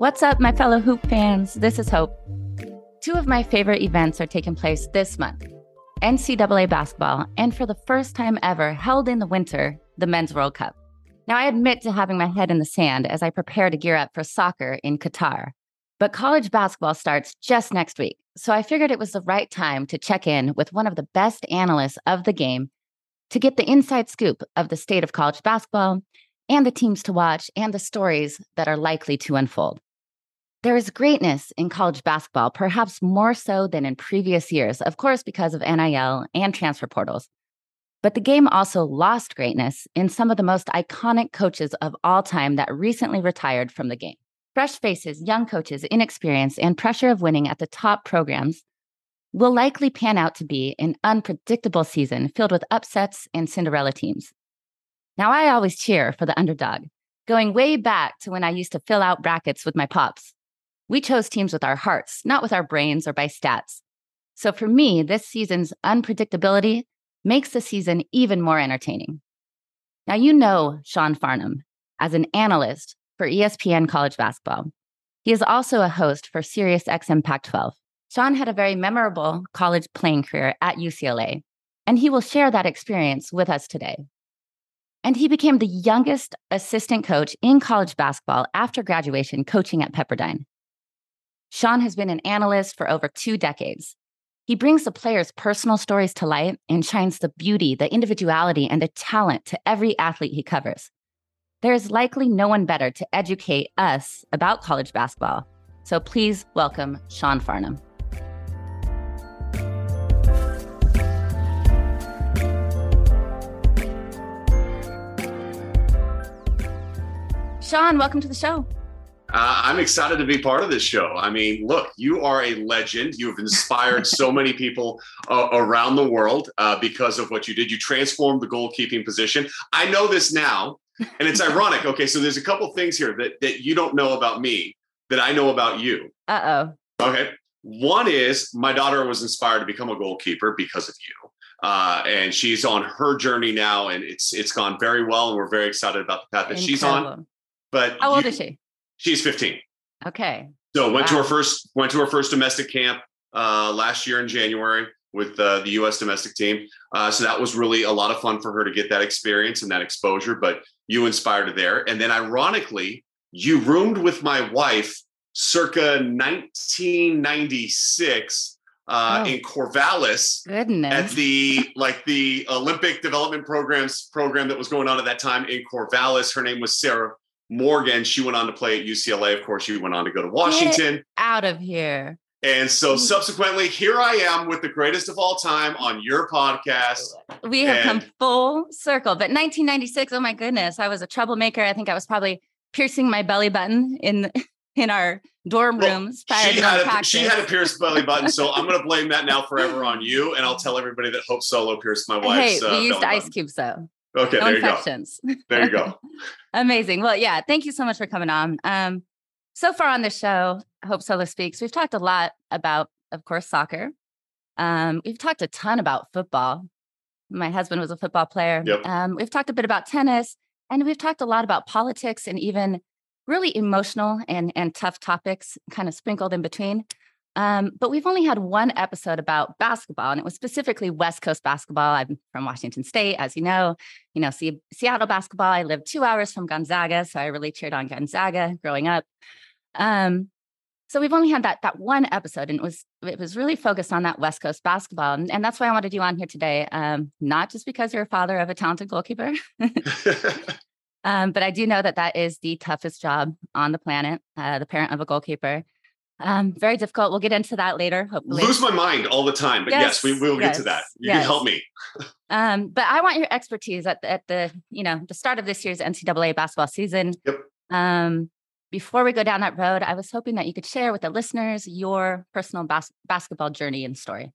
What's up, my fellow Hoop fans? This is Hope. Two of my favorite events are taking place this month NCAA basketball, and for the first time ever, held in the winter, the Men's World Cup. Now, I admit to having my head in the sand as I prepare to gear up for soccer in Qatar. But college basketball starts just next week, so I figured it was the right time to check in with one of the best analysts of the game to get the inside scoop of the state of college basketball and the teams to watch and the stories that are likely to unfold. There is greatness in college basketball, perhaps more so than in previous years, of course, because of NIL and transfer portals. But the game also lost greatness in some of the most iconic coaches of all time that recently retired from the game. Fresh faces, young coaches, inexperience, and pressure of winning at the top programs will likely pan out to be an unpredictable season filled with upsets and Cinderella teams. Now, I always cheer for the underdog, going way back to when I used to fill out brackets with my pops. We chose teams with our hearts, not with our brains or by stats. So for me, this season's unpredictability makes the season even more entertaining. Now, you know Sean Farnham as an analyst for ESPN College Basketball. He is also a host for SiriusXM Pac 12. Sean had a very memorable college playing career at UCLA, and he will share that experience with us today. And he became the youngest assistant coach in college basketball after graduation, coaching at Pepperdine. Sean has been an analyst for over two decades. He brings the players' personal stories to light and shines the beauty, the individuality, and the talent to every athlete he covers. There is likely no one better to educate us about college basketball. So please welcome Sean Farnham. Sean, welcome to the show. Uh, I'm excited to be part of this show. I mean, look, you are a legend. You have inspired so many people uh, around the world uh, because of what you did. You transformed the goalkeeping position. I know this now, and it's ironic. Okay, so there's a couple things here that, that you don't know about me that I know about you. Uh oh. Okay. One is my daughter was inspired to become a goalkeeper because of you. Uh, and she's on her journey now, and it's it's gone very well, and we're very excited about the path that Incredible. she's on. But how old you, is she? She's 15. Okay. So went wow. to her first went to her first domestic camp uh, last year in January with uh, the U.S. domestic team. Uh, so that was really a lot of fun for her to get that experience and that exposure. But you inspired her there, and then ironically, you roomed with my wife circa 1996 uh, oh. in Corvallis Goodness. at the like the Olympic development programs program that was going on at that time in Corvallis. Her name was Sarah Morgan, she went on to play at UCLA. Of course, she went on to go to Washington. Get out of here. And so subsequently, here I am with the greatest of all time on your podcast. We have and come full circle. But 1996, oh my goodness, I was a troublemaker. I think I was probably piercing my belly button in in our dorm rooms. Well, she, had a, she had a pierced belly button, so I'm going to blame that now forever on you. And I'll tell everybody that Hope Solo pierced my wife. Hey, we uh, used ice button. cubes though. Okay, no there infections. you go. There you go. Amazing. Well, yeah, thank you so much for coming on. Um, so far on the show, Hope Solo Speaks, we've talked a lot about, of course, soccer. Um, we've talked a ton about football. My husband was a football player. Yep. Um, we've talked a bit about tennis, and we've talked a lot about politics and even really emotional and and tough topics kind of sprinkled in between. Um, but we've only had one episode about basketball, and it was specifically West Coast basketball. I'm from Washington State, as you know. You know, see, Seattle basketball. I lived two hours from Gonzaga, so I really cheered on Gonzaga growing up. Um, so we've only had that that one episode, and it was it was really focused on that West Coast basketball, and, and that's why I wanted you on here today. Um, not just because you're a father of a talented goalkeeper, um, but I do know that that is the toughest job on the planet, uh, the parent of a goalkeeper. Um, very difficult. We'll get into that later. Hopefully, lose my mind all the time, but yes, yes we will yes, get to that. You yes. can help me. um, but I want your expertise at the, at the you know the start of this year's NCAA basketball season. Yep. Um, before we go down that road, I was hoping that you could share with the listeners your personal bas- basketball journey and story.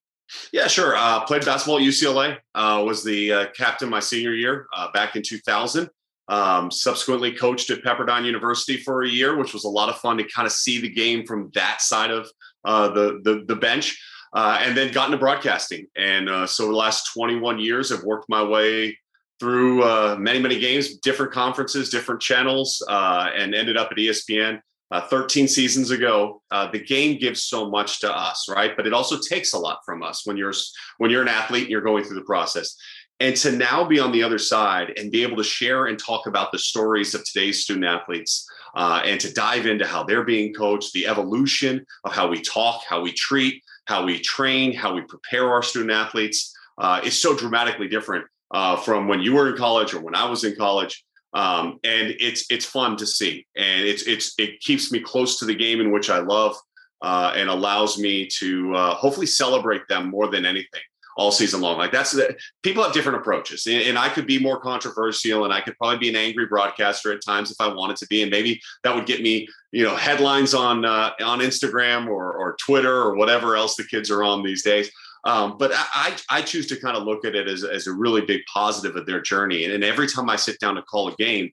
Yeah, sure. Uh, played basketball at UCLA. Uh, was the uh, captain my senior year uh, back in 2000. Um, subsequently coached at Pepperdine University for a year, which was a lot of fun to kind of see the game from that side of uh, the, the, the bench. Uh, and then got into broadcasting. And uh, so the last 21 years, I've worked my way through uh, many, many games, different conferences, different channels, uh, and ended up at ESPN uh, 13 seasons ago. The game gives so much to us, right? But it also takes a lot from us when you're when you're an athlete and you're going through the process. And to now be on the other side and be able to share and talk about the stories of today's student athletes uh, and to dive into how they're being coached, the evolution of how we talk, how we treat, how we train, how we prepare our student athletes uh, is so dramatically different uh, from when you were in college or when I was in college. Um, and it's it's fun to see, and it's it's it keeps me close to the game in which I love, uh, and allows me to uh, hopefully celebrate them more than anything all season long. Like that's the people have different approaches, and, and, I could be more controversial, and I could probably be an angry broadcaster at times if I wanted to be, and maybe that would get me, you know, headlines on uh, on Instagram or or Twitter or whatever else the kids are on these days. Um, but I, I choose to kind of look at it as, as a really big positive of their journey. And, and every time I sit down to call a game,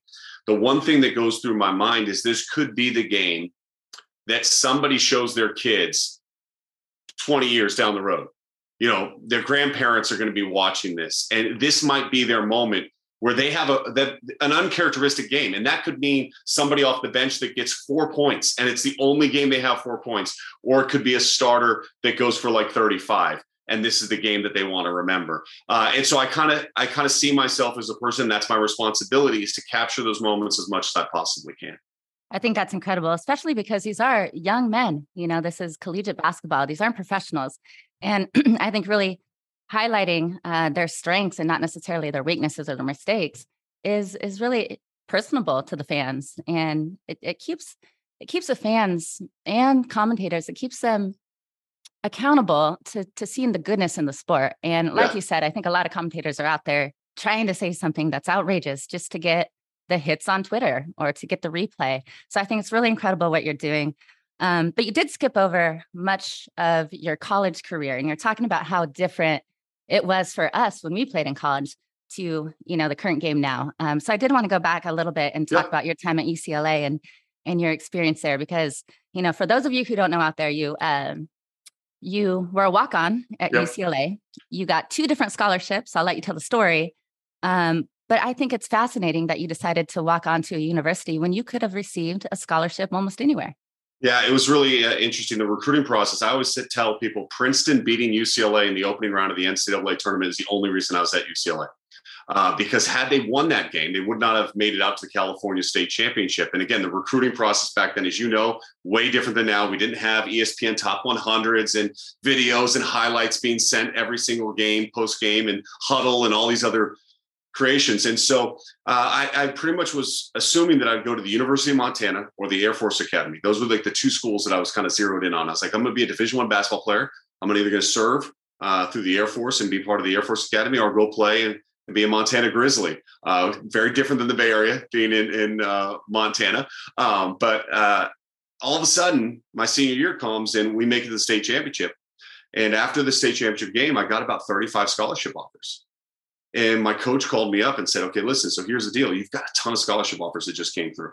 the one thing that goes through my mind is this could be the game that somebody shows their kids 20 years down the road. You know, their grandparents are going to be watching this, and this might be their moment where they have a that an uncharacteristic game, and that could mean somebody off the bench that gets four points, and it's the only game they have four points, or it could be a starter that goes for like 35 and this is the game that they want to remember. Uh, and so I kind of I kind of see myself as a person. That's my responsibility is to capture those moments as much as I possibly can. I think that's incredible, especially because these are young men. You know, this is collegiate basketball. These aren't professionals, and I think really highlighting uh, their strengths and not necessarily their weaknesses or their mistakes is is really personable to the fans, and it, it keeps it keeps the fans and commentators. It keeps them accountable to to seeing the goodness in the sport. And like yeah. you said, I think a lot of commentators are out there trying to say something that's outrageous just to get the hits on Twitter or to get the replay. So I think it's really incredible what you're doing. Um, but you did skip over much of your college career, and you're talking about how different it was for us when we played in college to you know the current game now. Um, so I did want to go back a little bit and talk yeah. about your time at UCLA and and your experience there because you know for those of you who don't know out there, you um, you were a walk on at. UCLA. You got two different scholarships. I'll let you tell the story. Um, but I think it's fascinating that you decided to walk on to a university when you could have received a scholarship almost anywhere. Yeah, it was really uh, interesting. The recruiting process. I always tell people Princeton beating UCLA in the opening round of the NCAA tournament is the only reason I was at UCLA. Uh, because had they won that game, they would not have made it out to the California State Championship. And again, the recruiting process back then, as you know, way different than now. We didn't have ESPN top 100s and videos and highlights being sent every single game, post game, and huddle and all these other creations. And so uh, I, I, pretty much was assuming that I'd go to the University of Montana or the Air Force Academy. Those were like the two schools that I was kind of zeroed in on. I was like, I'm going to be a Division One basketball player. I'm either going to serve uh, through the Air Force and be part of the Air Force Academy, or go play and and be a Montana Grizzly. Uh, very different than the Bay Area, being in in uh, Montana. Um, but uh, all of a sudden, my senior year comes and we make it to the state championship. And after the state championship game, I got about 35 scholarship offers. And my coach called me up and said, "Okay, listen. So here's the deal. You've got a ton of scholarship offers that just came through.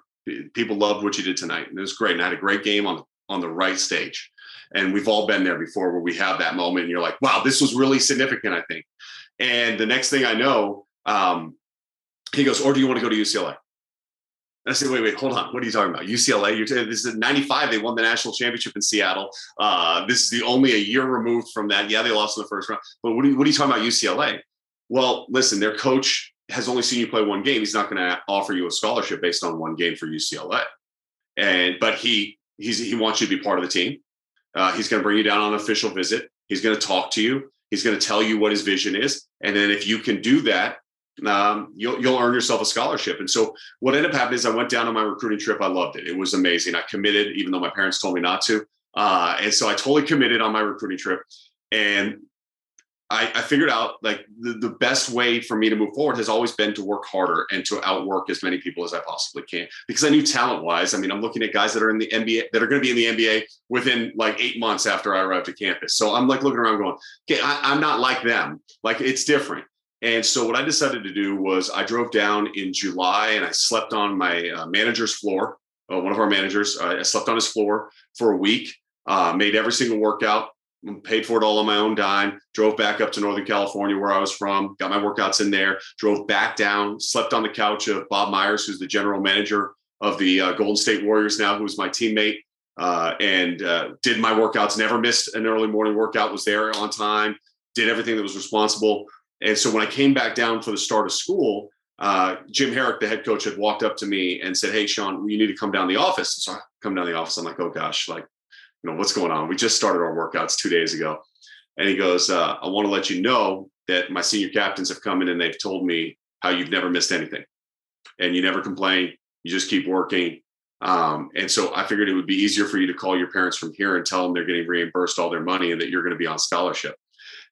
People loved what you did tonight, and it was great. And I had a great game on on the right stage. And we've all been there before, where we have that moment, and you're like, "Wow, this was really significant." I think. And the next thing I know, um, he goes, or do you want to go to UCLA? And I said, wait, wait, hold on. What are you talking about? UCLA? You're t- this is 95. They won the national championship in Seattle. Uh, this is the only a year removed from that. Yeah, they lost in the first round. But what are what are you talking about UCLA? Well, listen, their coach has only seen you play one game. He's not going to offer you a scholarship based on one game for UCLA. And but he he's he wants you to be part of the team. Uh, he's going to bring you down on an official visit. He's going to talk to you. He's going to tell you what his vision is, and then if you can do that, um, you'll you'll earn yourself a scholarship. And so what ended up happening is I went down on my recruiting trip. I loved it. It was amazing. I committed, even though my parents told me not to. Uh, and so I totally committed on my recruiting trip. And I, I figured out like the, the best way for me to move forward has always been to work harder and to outwork as many people as I possibly can. Because I knew talent wise, I mean, I'm looking at guys that are in the NBA that are going to be in the NBA within like eight months after I arrived at campus. So I'm like looking around going, okay, I, I'm not like them. Like it's different. And so what I decided to do was I drove down in July and I slept on my uh, manager's floor. Uh, one of our managers, uh, I slept on his floor for a week. Uh, made every single workout paid for it all on my own dime, drove back up to Northern California where I was from, got my workouts in there, drove back down, slept on the couch of Bob Myers, who's the general manager of the uh, Golden State Warriors now, who was my teammate. Uh, and uh, did my workouts, never missed an early morning workout, was there on time, did everything that was responsible. And so when I came back down for the start of school, uh, Jim Harrick, the head coach, had walked up to me and said, Hey, Sean, you need to come down the office. So I come down the office. I'm like, Oh gosh, like, you know, what's going on? We just started our workouts two days ago. And he goes, uh, I want to let you know that my senior captains have come in and they've told me how you've never missed anything and you never complain. You just keep working. Um, and so I figured it would be easier for you to call your parents from here and tell them they're getting reimbursed all their money and that you're going to be on scholarship.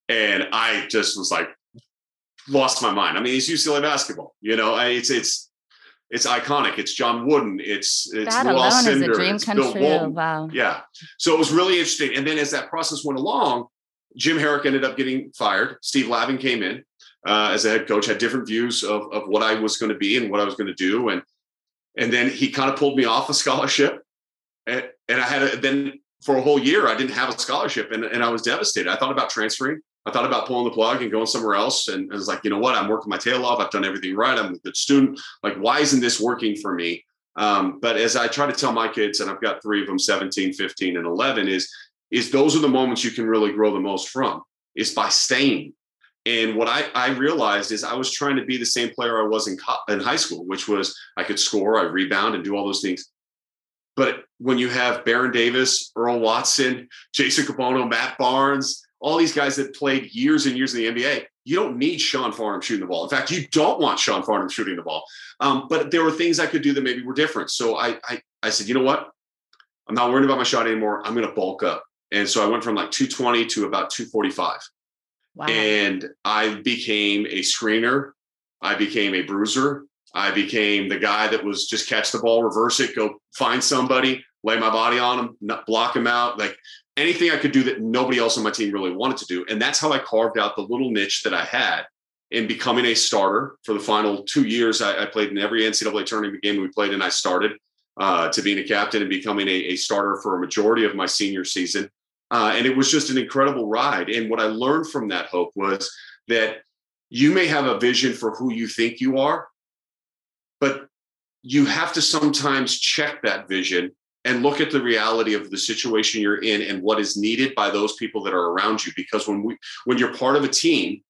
And I just was like, lost my mind. I mean, it's UCLA basketball. You know, it's it's it's iconic. It's John Wooden. It's it's that alone Cinder, is a dream come true. Wow. Yeah. So it was really interesting. And then as that process went along, Jim Harrick ended up getting fired. Steve Lavin came in uh, as a head coach, had different views of of what I was going to be and what I was going to do, and and then he kind of pulled me off a scholarship, and, and I had a, then for a whole year I didn't have a scholarship, and and I was devastated. I thought about transferring. I thought about pulling the plug and going somewhere else. And I was like, you know what? I'm working my tail off. I've done everything right. I'm a good student. Like, why isn't this working for me? Um, but as I try to tell my kids, and I've got three of them 17, 15, and 11, is, is those are the moments you can really grow the most from, is by staying. And what I, I realized is I was trying to be the same player I was in, co- in high school, which was I could score, I rebound, and do all those things. But when you have Baron Davis, Earl Watson, Jason Kapono, Matt Barnes, all these guys that played years and years in the NBA, you don't need Sean Farnham shooting the ball. In fact, you don't want Sean Farnham shooting the ball. Um, but there were things I could do that maybe were different. So I, I, I said, you know what? I'm not worried about my shot anymore. I'm going to bulk up. And so I went from like 220 to about 245. Wow. And I became a screener. I became a bruiser. I became the guy that was just catch the ball, reverse it, go find somebody, lay my body on them, block them out. Like anything I could do that nobody else on my team really wanted to do. And that's how I carved out the little niche that I had in becoming a starter for the final two years. I, I played in every NCAA tournament game we played and I started uh, to being a captain and becoming a, a, starter for a majority of my senior season. Uh, and it was just an incredible ride. And what I learned from that hope was that you may have a vision for who you think you are, but you have to sometimes check that vision and look at the reality of the situation you're in and what is needed by those people that are around you. Because when we when you're part of a team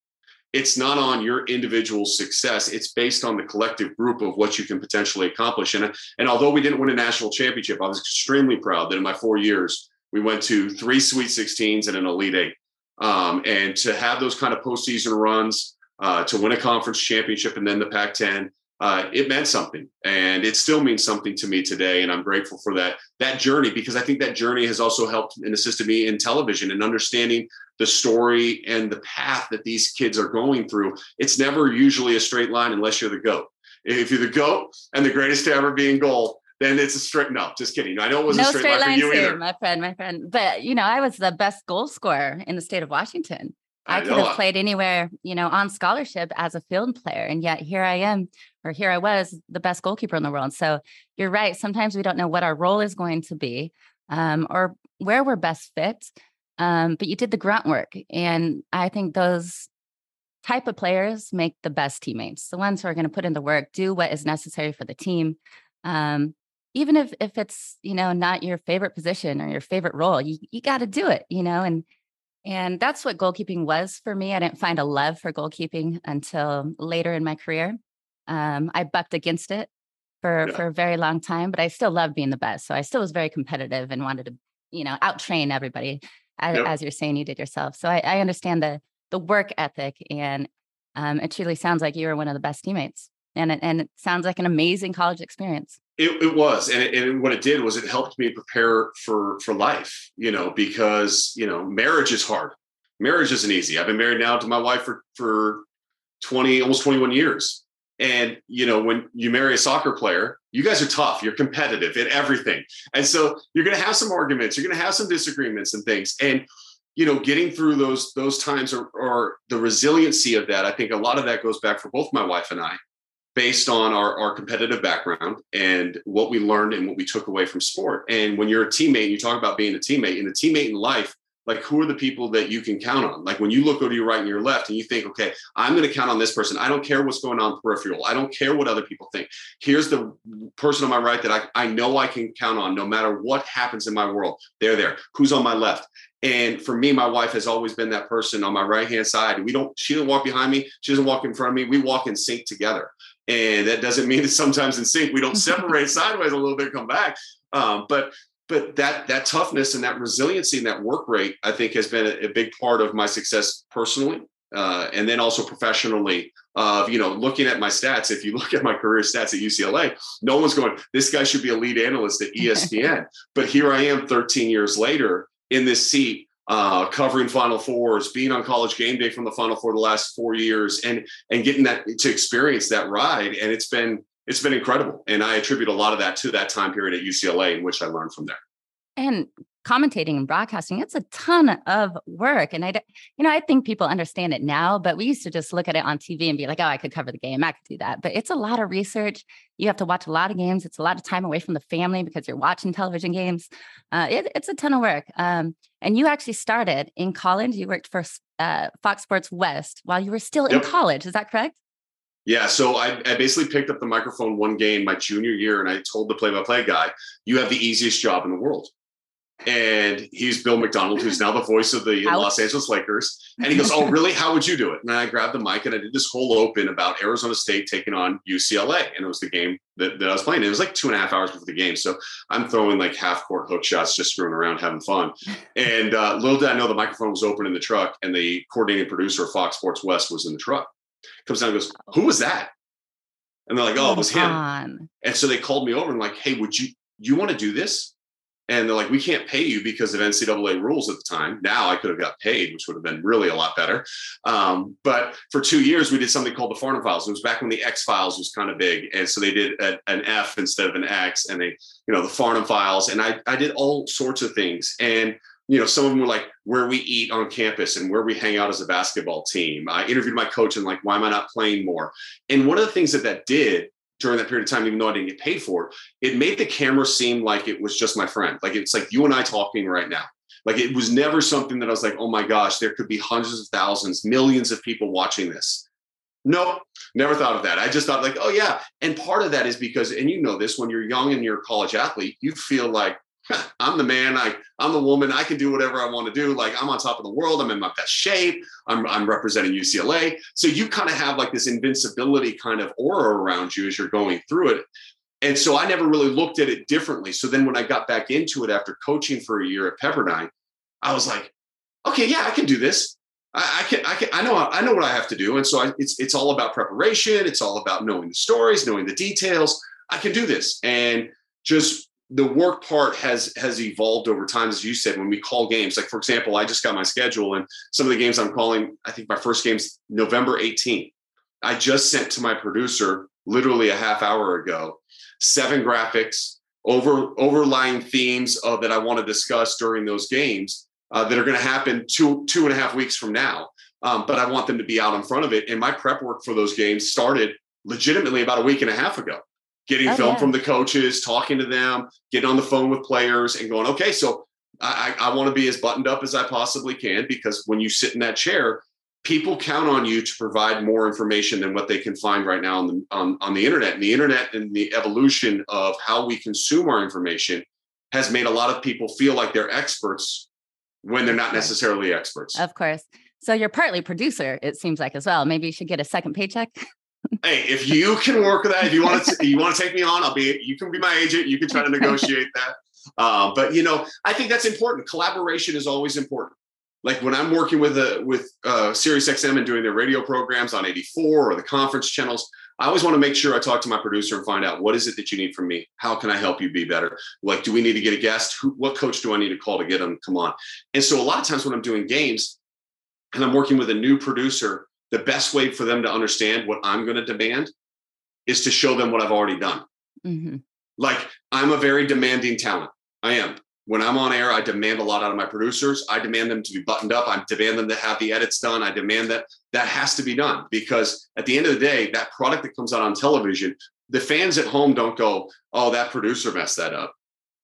it's not on your individual success. It's based on the collective group of what you can potentially accomplish. And and although we didn't win a national championship i was extremely proud that in my 4 years we went to three sweet 16s and an elite 8 um, and to have those kind of postseason runs uh, to win a conference championship and then the pac 10 uh, it meant something. And it still means something to me today and i'm grateful for that that journey because i think that journey has also helped and assisted me in television and understanding the story and the path that these kids are going through. It's never usually a straight line unless you're the goat. If you're the goat and the greatest to ever be in goal then it's a straight no just kidding. I know it was no a straight, straight line, line for you either. my friend my friend. But you know i was the best goal scorer in the state of washington I, I could have played anywhere, you know, on scholarship as a field player. And yet here I am, or here I was, the best goalkeeper in the world. So you're right. Sometimes we don't know what our role is going to be um, or where we're best fit. Um, but you did the grunt work. And I think those type of players make the best teammates, the ones who are going to put in the work, do what is necessary for the team. Um, even if if it's you know not your favorite position or your favorite role, you you got to do it, you know. And and that's what goalkeeping was for me. I didn't find a love for goalkeeping until later in my career. Um, I bucked against it for yeah. for a very long time, but I still loved being the best. So I still was very competitive and wanted to, you know, out train everybody, as, yep. as, you're saying you did yourself. So I, I understand the the work ethic, and um, it truly sounds like you were one of the best teammates, and it, and it sounds like an amazing college experience. It, it was, and, it, and what it did was it helped me prepare for for life. You know, because you know marriage is hard. Marriage isn't easy. I've been married now to my wife for for twenty, almost twenty one years. And you know, when you marry a soccer player, you guys are tough. You're competitive in everything, and so you're going to have some arguments. You're going to have some disagreements and things. And you know, getting through those those times or, or the resiliency of that, I think a lot of that goes back for both my wife and I based on our, our competitive background and what we learned and what we took away from sport. And when you're a teammate, you talk about being a teammate, and a teammate in life like who are the people that you can count on? Like when you look over to your right and your left and you think, okay, I'm going to count on this person. I don't care what's going on peripheral. I don't care what other people think. Here's the person on my right that I, I know I can count on no matter what happens in my world. They're there. Who's on my left? And for me, my wife has always been that person on my right hand side. We don't, she doesn't walk behind me. She doesn't walk in front of me. We walk in sync together. And that doesn't mean that sometimes in sync we don't separate sideways a little bit, come back. Um, but but that that toughness and that resiliency and that work rate, I think, has been a, a big part of my success personally, uh, and then also professionally. Of you know, looking at my stats. If you look at my career stats at UCLA, no one's going. This guy should be a lead analyst at ESPN. but here I am, 13 years later, in this seat, uh, covering Final Fours, being on College Game Day from the Final Four the last four years, and and getting that to experience that ride. And it's been it's been incredible. And I attribute a lot of that to that time period at UCLA in which I learned from there. And commentating and broadcasting, it's a ton of work. And I, you know, I think people understand it now, but we used to just look at it on TV and be like, oh, I could cover the game. I could do that. But it's a lot of research. You have to watch a lot of games. It's a lot of time away from the family because you're watching television games. Uh, it, it's a ton of work. Um, and you actually started in college. You worked for uh, Fox Sports West while you were still yep. in college. Is that correct? Yeah, so I, I, basically picked up the microphone one game my junior year, and I told the play-by-play guy, "You have the easiest job in the world." And he's Bill Macdonald, who's now the voice of the Ouch. Los Angeles Lakers. And he goes, "Oh, really? How would you do it?" And I grabbed the mic and I did this whole open about Arizona State taking on UCLA, and it was the game that, that I was playing. It was like two and a half hours before the game, so I'm throwing like half court hook shots, just screwing around, having fun. And uh, little did I know the microphone was open in the truck, and the coordinating producer of Fox Sports West was in the truck. Comes down and goes, "Who was that?" And they're like, oh, it was him. And so they called me over and like, hey, would you you want to do this? And they're like, we can't pay you because of NCAA rules at the time. Now I could have got paid, which would have been really a lot better. Um, but for two years, we did something called the Farnham Files. It was back when the X Files was kind of big, and so they did a, an F instead of an X, and they, you know, the Farnham Files. And I I did all sorts of things, and you know, some of them were like where we eat on campus and where we hang out as a basketball team. I interviewed my coach and like, why am I not playing more? And one of the things that that did during that period of time, even though I didn't get paid for it, it made the camera seem like it was just my friend. Like it's like you and I talking right now. Like it was never something that I was like, oh my gosh, there could be hundreds of thousands, millions of people watching this. Nope, never thought of that. I just thought like, oh yeah. And part of that is because, and you know this, when you're young and you're a college athlete, you feel like I'm the man. I, I'm the woman. I can do whatever I want to do. Like I'm on top of the world. I'm in my best shape. I'm, I'm representing UCLA. So you kind of have like this invincibility kind of aura around you as you're going through it. And so I never really looked at it differently. So then when I got back into it after coaching for a year at Pepperdine, I was like, okay, yeah, I can do this. I, I can, I can, I know, I know what I have to do. And so I, it's, it's all about preparation. It's all about knowing the stories, knowing the details. I can do this. And just the work part has has evolved over time as you said when we call games. Like for example i just got my schedule and some of the games i'm calling i think my first game's november 18th i just sent to my producer literally a half hour ago seven graphics over overlying themes uh, that i want to discuss during those games uh, that are going to happen two two and a half weeks from now. Um, but i want them to be out in front of it. And my prep work for those games started legitimately about a week and a half ago getting oh, film yeah. from the coaches, talking to them, getting on the phone with players, and going, okay, so I, I want to be as buttoned up as I possibly can because when you sit in that chair, people count on you to provide more information than what they can find right now on the on, on the internet. And the internet and the evolution of how we consume our information has made a lot of people feel like they're experts when they're not necessarily experts. Of course. So you're partly producer, it seems like as well. Maybe you should get a second paycheck. hey, if you can work with that, if you want to, you want to take me on, I'll be. You can be my agent. You can try to negotiate that. Uh, but you know, I think that's important. Collaboration is always important. Like when I'm working with a with uh, Sirius XM and doing their radio programs on 84 or the conference channels, I always want to make sure I talk to my producer and find out what is it that you need from me. How can I help you be better? Like, do we need to get a guest? Who, what coach do I need to call to get them come on? And so a lot of times when I'm doing games and I'm working with a new producer the best way for them to understand what I'm going to demand is to show them what I've already done. Mm-hmm. Like I'm a very demanding talent. I am. When I'm on air, I demand a lot out of my producers. I demand them to be buttoned up. I demand them to have the edits done. I demand that that has to be done because at the end of the day, that product that comes out on television, the fans at home don't go, "Oh, that producer messed that up."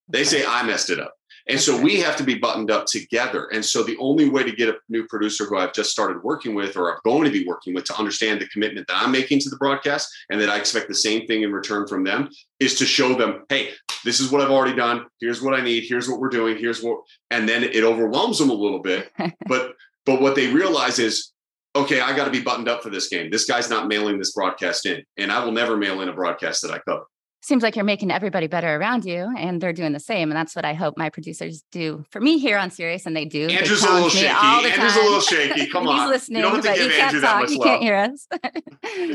They say I messed it up. And so we have to be buttoned up together. And so the only way to get a new producer who I've just started working with or I'm going to be working with to understand the commitment that I'm making to the broadcast and that I expect the same thing in return from them is to show them, hey, this is what I've already done. Here's what I need. Here's what we're doing. Here's what, and then it overwhelms them a little bit. but but what they realize is, okay, I got to be buttoned up for this game. This guy's not mailing this broadcast in, and I will never mail in a broadcast that I cover seems like you're making everybody better around you and they're doing the same and that's what i hope my producers do for me here on Sirius and they do. Andrew's they a little shaky. andrew's a little shaky. Come He's on. Listening. you but he can't talk. he can't hear us.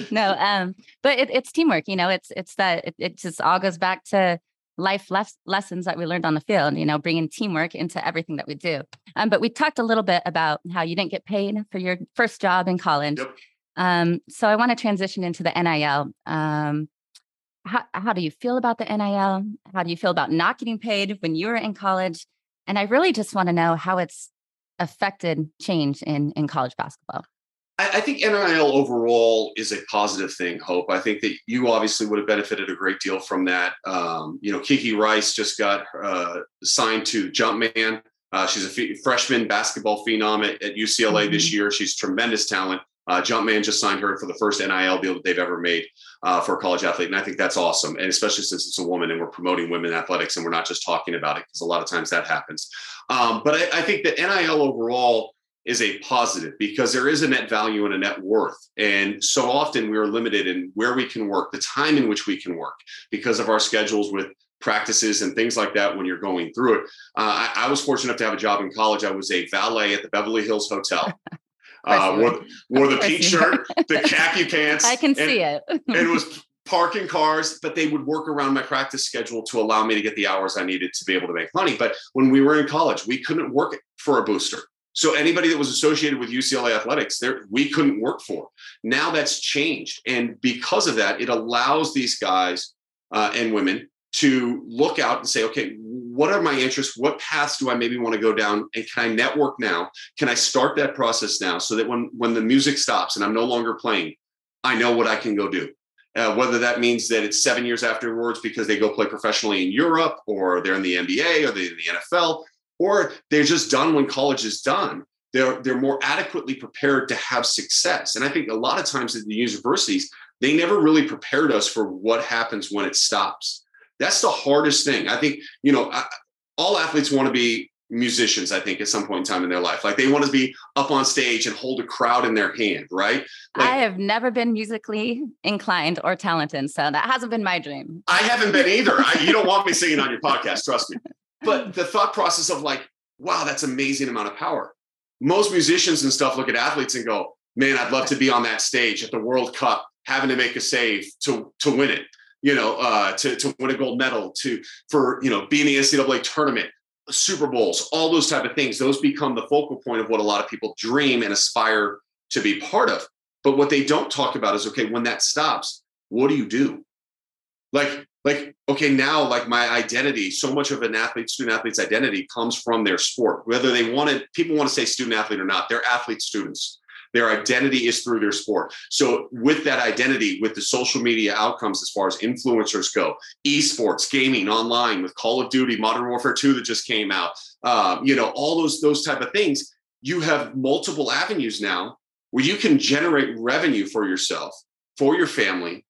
No um but it, it's teamwork you know? It's it's that it, it just all goes back to life lessons that we learned on the field you know bringing teamwork into everything that we do. Um, but we talked a little bit about how you didn't get paid for your first job in college. Yep. um, so i want to transition into the nil um, how, how do you feel about the NIL? How do you feel about not getting paid when you were in college? And I really just want to know how it's affected change in, in college basketball. I, think NIL overall is a positive thing, Hope. I think that you obviously would have benefited a great deal from that. Um, you know, Kiki Rice just got uh, signed to Jumpman. Uh, she's a f- freshman basketball phenom at, at UCLA mm-hmm. this year. She's tremendous talent. Uh, Jumpman just signed her for the first NIL deal that they've ever made uh, for a college athlete. And I think that's awesome. And especially since it's a woman and we're promoting women athletics and we're not just talking about it because a lot of times that happens. Um, but I, I think that NIL overall is a positive because there is a net value and a net worth. And so often we are limited in where we can work, the time in which we can work because of our schedules with practices and things like that when you're going through it. Uh, I, I, was fortunate enough to have a job in college. I was a valet at the Beverly Hills Hotel. uh, wore, wore the pink shirt, the khaki pants. I can see it. it was parking cars, but they would work around my practice schedule to allow me to get the hours I needed to be able to make money. But when we were in college, we couldn't work for a booster. So anybody that was associated with UCLA athletics, there we couldn't work for. Now that's changed, and because of that, it allows these guys uh, and women to look out and say, okay, what are my interests? What paths do I maybe want to go down? And can I network now? Can I start that process now so that when when the music stops and I'm no longer playing, I know what I can go do. Uh, whether that means that it's seven years afterwards because they go play professionally in Europe, or they're in the NBA, or they're in the NFL, or they're just done when college is done. They're they're more adequately prepared to have success. And I think a lot of times at the universities, they never really prepared us for what happens when it stops that's the hardest thing. I think, you know, I, all athletes want to be musicians, I think, at some point in time in their life. Like they want to be up on stage and hold a crowd in their hand, right? Like, I have never been musically inclined or talented. So that hasn't been my dream. I haven't been either. I, you don't want me singing on your podcast, trust me. But the thought process of like, wow, that's amazing amount of power. Most musicians and stuff look at athletes and go, man, I'd love to be on that stage at the World Cup, having to make a save to, to win it you know, uh, to, to win a gold medal, to for you know, be in the NCAA tournament, Super Bowls, all those type of things. Those become the focal point of what a lot of people dream and aspire to be part of. But what they don't talk about is okay, when that stops, what do you do? Like, like, okay, now like my identity, so much of an athlete, student athlete's identity comes from their sport. Whether they want to, people want to say student athlete or not, they're athlete students. Their identity is through their sport. So, with that identity, with the social media outcomes as far as influencers go, esports, gaming, online, with Call of Duty, Modern Warfare 2 that just came out, um, you know, all those those type of things, you have multiple avenues now where you can generate revenue for yourself, for your family,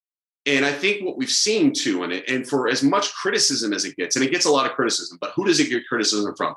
and I think what we've seen too it, and for as much criticism as it gets, and it gets a lot of criticism, but who does it get criticism from?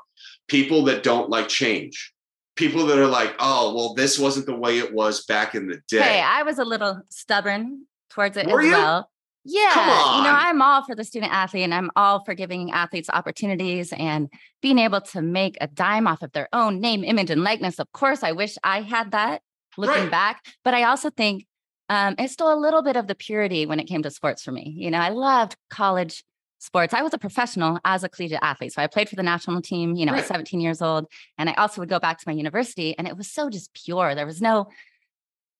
People that don't like change people that are like, oh, well, this wasn't the way it was back in the day. Hey, I was a little stubborn towards it Were as you? well. Yeah, you know, I'm all for the student athlete and I'm all for giving athletes opportunities and being able to make a dime off of their own name, image, and likeness. Of course, I wish I had that looking right. back, but I also think um, it's still a little bit of the purity when it came to sports for me. You know, I loved college sports. I was a professional as a collegiate athlete. So I played for the national team, you know, right. at 17 years old. And I also would go back to my university and it was so just pure. There was no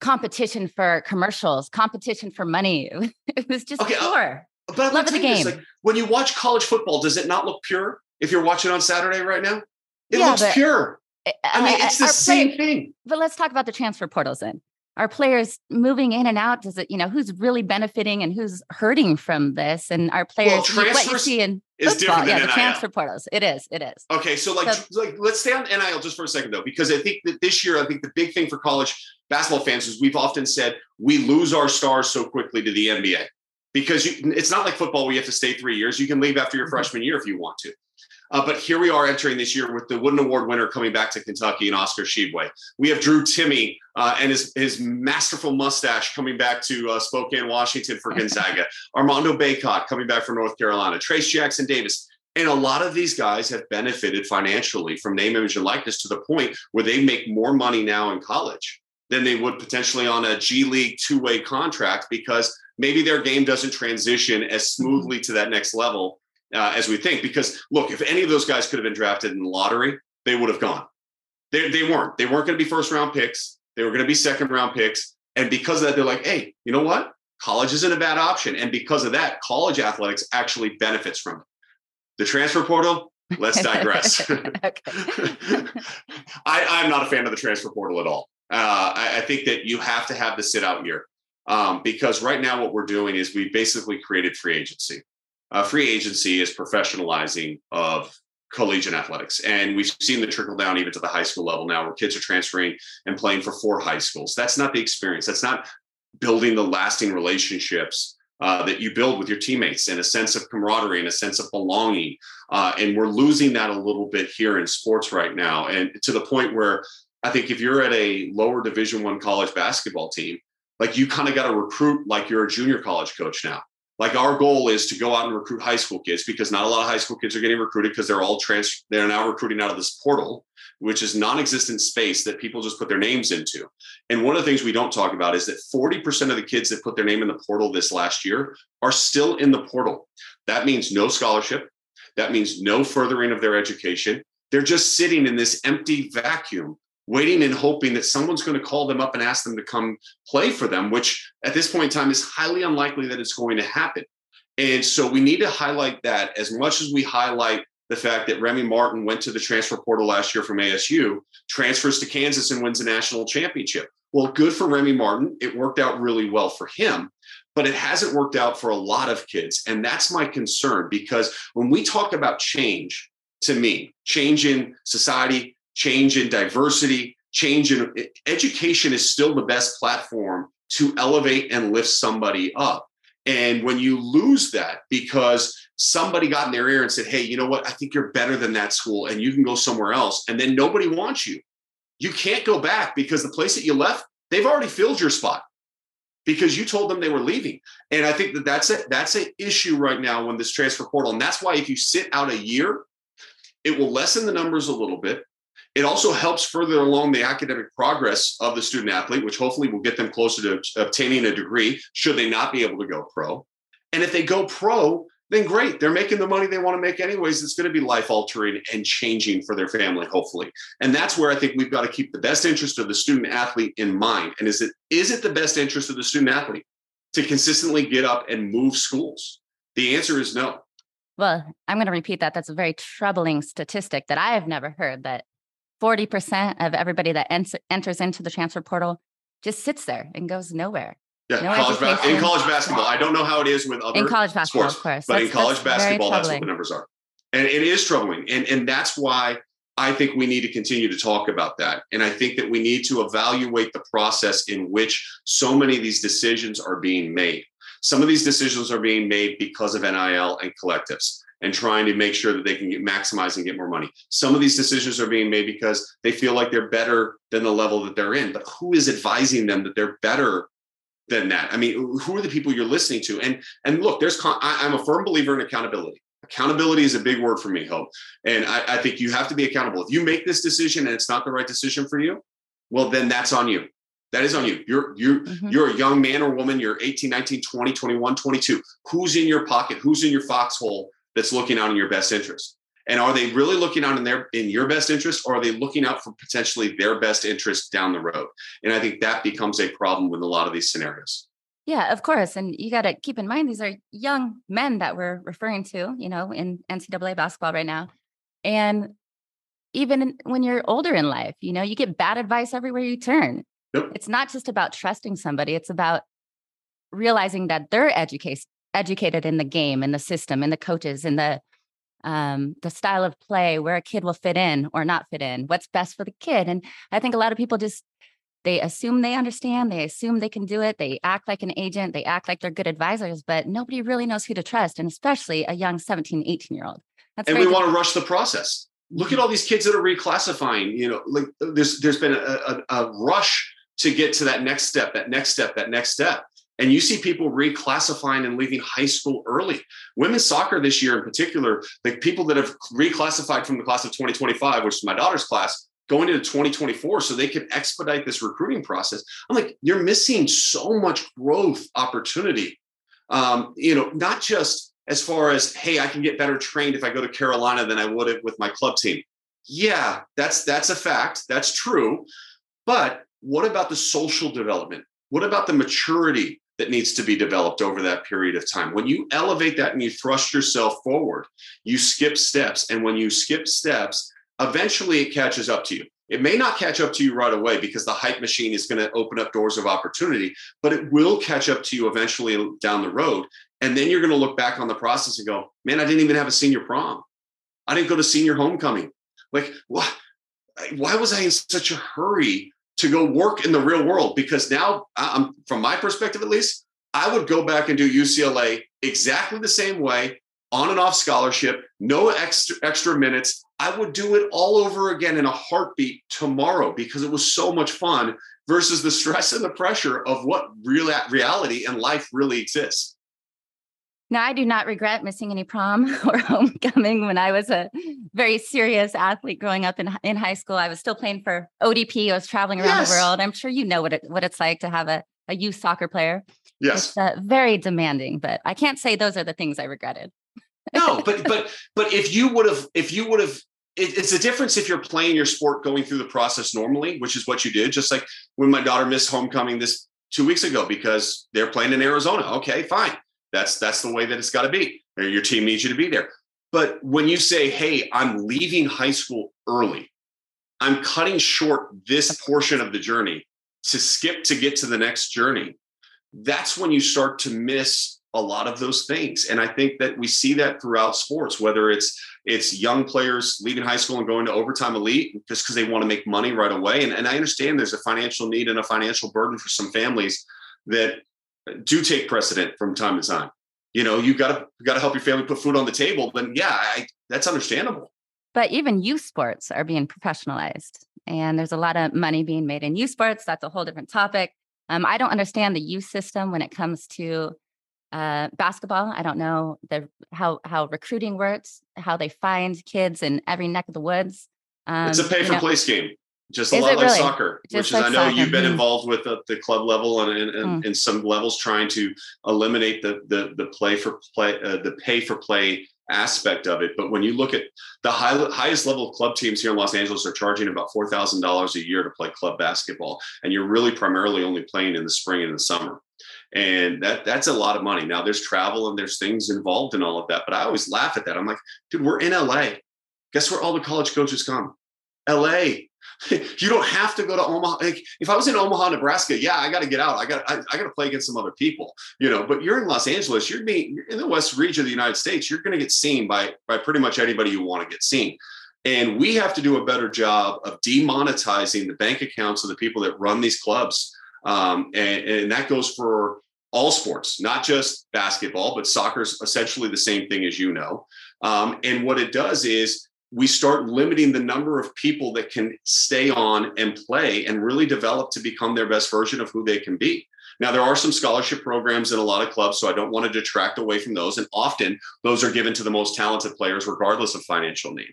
competition for commercials, competition for money. It was just okay, pure. Uh, but Love the game. This, like, when you watch college football, does it not look pure if you're watching on Saturday right now? It yeah, looks pure. I mean, it's the same thing. But let's talk about the transfer portals then. Our players moving in and out does it you know who's really benefiting and who's hurting from this and our players well, what you see in is football, yeah the NIL. transfer portals it is it is Okay, so like, So- like let's stay on NIL just for a second though, because I think that this year, I think the big thing for college basketball fans is we've often said we lose our stars so quickly to the NBA because you, it's not like football where you have to stay three years. You can leave after your Mhm. freshman year if you want to. Uh, but here we are entering this year with the Wooden Award winner coming back to Kentucky and Oscar Tshiebwe. We have Drew Timme uh, and his, his masterful mustache coming back to uh, Spokane, Washington for Gonzaga. Armando Bacot coming back from North Carolina. Trayce Jackson Davis. And a lot of these guys have benefited financially from name, image, and likeness to the point where they make more money now in college than they would potentially on a G League two way contract because maybe their game doesn't transition as smoothly to that next level uh, as we think. Because look, if any of those guys could have been drafted in the lottery, they would have gone. They, they weren't. They weren't going to be first round picks. They were going to be second round picks. And because of that, they're like, hey, you know what? College isn't a bad option. And because of that, college athletics actually benefits from it. The transfer portal, let's digress. I, I'm not a fan of the transfer portal at all. Uh, I, I think that you have to have the sit out year um, because right now what we're doing is we basically created free agency. Uh, free agency is professionalizing of collegiate athletics, and we've seen the trickle down even to the high school level now, where kids are transferring and playing for four high schools. That's not the experience. That's not building the lasting relationships uh, that you build with your teammates and a sense of camaraderie and a sense of belonging. Uh, and we're losing that a little bit here in sports right now, and to the point where I think if you're at a lower Division One college basketball team, like you kind of got to recruit like you're a junior college coach now. Like our goal is to go out and recruit high school kids because not a lot of high school kids are getting recruited because they're all trans. They're now recruiting out of this portal, which is non-existent space that people just put their names into. And one of the things we don't talk about is that 40% of the kids that put their name in the portal this last year are still in the portal. That means no scholarship. That means no furthering of their education. They're just sitting in this empty vacuum, waiting and hoping that someone's going to call them up and ask them to come play for them, which at this point in time is highly unlikely that it's going to happen. And so we need to highlight that as much as we highlight the fact that Remy Martin went to the transfer portal last year from ASU, transfers to Kansas and wins a national championship. Well, good for Remy Martin. It worked out really well for him, but it hasn't worked out for a lot of kids. And that's my concern because when we talk about change, to me, change in society, change in diversity, change in education is still the best platform to elevate and lift somebody up. And when you lose that because somebody got in their ear and said, Hey, you know what? I think you're better than that school and you can go somewhere else. And then nobody wants you. You can't go back because the place that you left, they've already filled your spot because you told them they were leaving. And I think that that's a, that's an issue right now when this transfer portal. And that's why if you sit out a year, it will lessen the numbers a little bit. It also helps further along the academic progress of the student athlete, which hopefully will get them closer to obtaining a degree should they not be able to go pro. And if they go pro, then great. They're making the money they want to make anyways. It's going to be life altering and changing for their family, hopefully. And that's where I think we've got to keep the best interest of the student athlete in mind. And is it is it the best interest of the student athlete to consistently get up and move schools? The answer is no. Well, I'm going to repeat that. That's a very troubling statistic that I have never heard that 40% of everybody that ent- enters into the transfer portal just sits there and goes nowhere. Yeah, No college ba- in college basketball. I don't know how it is with other In college basketball, sports, of course. but in college that's basketball, that's what the numbers are. And it is troubling. And, and that's why I think we need to continue to talk about that. And I think that we need to evaluate the process in which so many of these decisions are being made. Some of these decisions are being made because of NIL and collectives and trying to make sure that they can get maximize and get more money. Some of these decisions are being made because they feel like they're better than the level that they're in. But who is advising them that they're better than that? I mean, who are the people you're listening to? And and look, there's con- I, I'm a firm believer in accountability. Accountability is a big word for me, Hope. And I, I think you have to be accountable. If you make this decision and it's not the right decision for you, well, then that's on you. That is on you. You're you Mhm. you're a young man or woman, you're 18, 19, 20, 21, 22. Who's in your pocket? Who's in your foxhole that's looking out in your best interest? And are they really looking out in their in your best interest, or are they looking out for potentially their best interest down the road? And I think that becomes a problem with a lot of these scenarios. Yeah, of course. And you got to keep in mind, these are young men that we're referring to, you know, in NCAA basketball right now. And even when you're older in life, you know, you get bad advice everywhere you turn. Yep. It's not just about trusting somebody, it's about realizing that they're educated educated in the game, in the system, in the coaches, in the um, the style of play, where a kid will fit in or not fit in, what's best for the kid. And I think a lot of people just they assume they understand, they assume they can do it, they act like an agent, they act like they're good advisors, but nobody really knows who to trust, and especially a young 17, 18 year old. That's and we want to rush the process. Look at mm-hmm. all these kids that are reclassifying. You know, like there's there's been a, a, a rush to get to that next step, that next step, that next step. And you see people reclassifying and leaving high school early. Women's soccer this year, in particular, the people that have reclassified from the class of 2025, which is my daughter's class, going into 2024 so they can expedite this recruiting process. I'm like, you're missing so much growth opportunity. Um, you know, not just as far as, hey, I can get better trained if I go to Carolina than I would with my club team. Yeah, that's that's a fact. That's true. But what about the social development? What about the maturity that needs to be developed over that period of time? When you elevate that and you thrust yourself forward, you skip steps. And when you skip steps, eventually it catches up to you. It may not catch up to you right away because the hype machine is going to open up doors of opportunity, but it will catch up to you eventually down the road. And then you're going to look back on the process and go, man, I didn't even have a senior prom. I didn't go to senior homecoming. Like, what? Why was I in such a hurry to go work in the real world because now I'm from my perspective at least I would go back and do UCLA exactly the same way on and off scholarship no extra extra minutes. I would do it all over again in a heartbeat tomorrow because it was so much fun versus the stress and the pressure of what real reality and life really exists now, I do not regret missing any prom or homecoming when I was a very serious athlete growing up in, in high school. I was still playing for ODP. I was traveling around yes. the world. I'm sure you know what it, what it's like to have a, a youth soccer player. Yes. It's uh, very demanding, but I can't say those are the things I regretted. no, but but but if you would have if you would have it, it's a difference if you're playing your sport going through the process normally, which is what you did. Just like when my daughter missed homecoming this two weeks ago because they're playing in Arizona. Okay, fine. That's that's the way that it's got to be. Your team needs you to be there. But when you say, "Hey, I'm leaving high school early. I'm cutting short this portion of the journey to skip to get to the next journey." That's when you start to miss a lot of those things. And I think that we see that throughout sports, whether it's it's young players leaving high school and going to overtime elite just because they want to make money right away. And, and I understand there's a financial need and a financial burden for some families that do take precedent from time to time. You know, you got to got to help your family put food on the table. Then, yeah, I, that's understandable. But even youth sports are being professionalized, and there's a lot of money being made in youth sports. That's a whole different topic. Um, I don't understand the youth system when it comes to uh, basketball. I don't know the how how recruiting works, how they find kids in every neck of the woods. Um, it's a pay for play scheme just a is lot like really? soccer, Just which like is I know soccer. you've been mm-hmm. involved with at the club level and, and, and mm. in some levels trying to eliminate the the the play for play uh, the pay for play aspect of it. But when you look at the high, highest level of club teams here in Los Angeles are charging about four thousand dollars a year to play club basketball, and you're really primarily only playing in the spring and the summer. And that that's a lot of money. Now there's travel and there's things involved in all of that. But I always laugh at that. I'm like, dude, we're in LA. Guess where all the college coaches come? LA. you don't have to go to Omaha. Like, if I was in Omaha, Nebraska, yeah, I got to get out. I got I, I got to play against some other people, you know. But you're in Los Angeles. You're being you're in the West region of the United States. You're going to get seen by by pretty much anybody you want to get seen. And we have to do a better job of demonetizing the bank accounts of the people that run these clubs. Um, and, and that goes for all sports, not just basketball, but soccer's essentially the same thing as you know. Um, and what it does is we start limiting the number of people that can stay on and play and really develop to become their best version of who they can be. Now, there are some scholarship programs in a lot of clubs, so I don't want to detract away from those. And often those are given to the most talented players, regardless of financial need.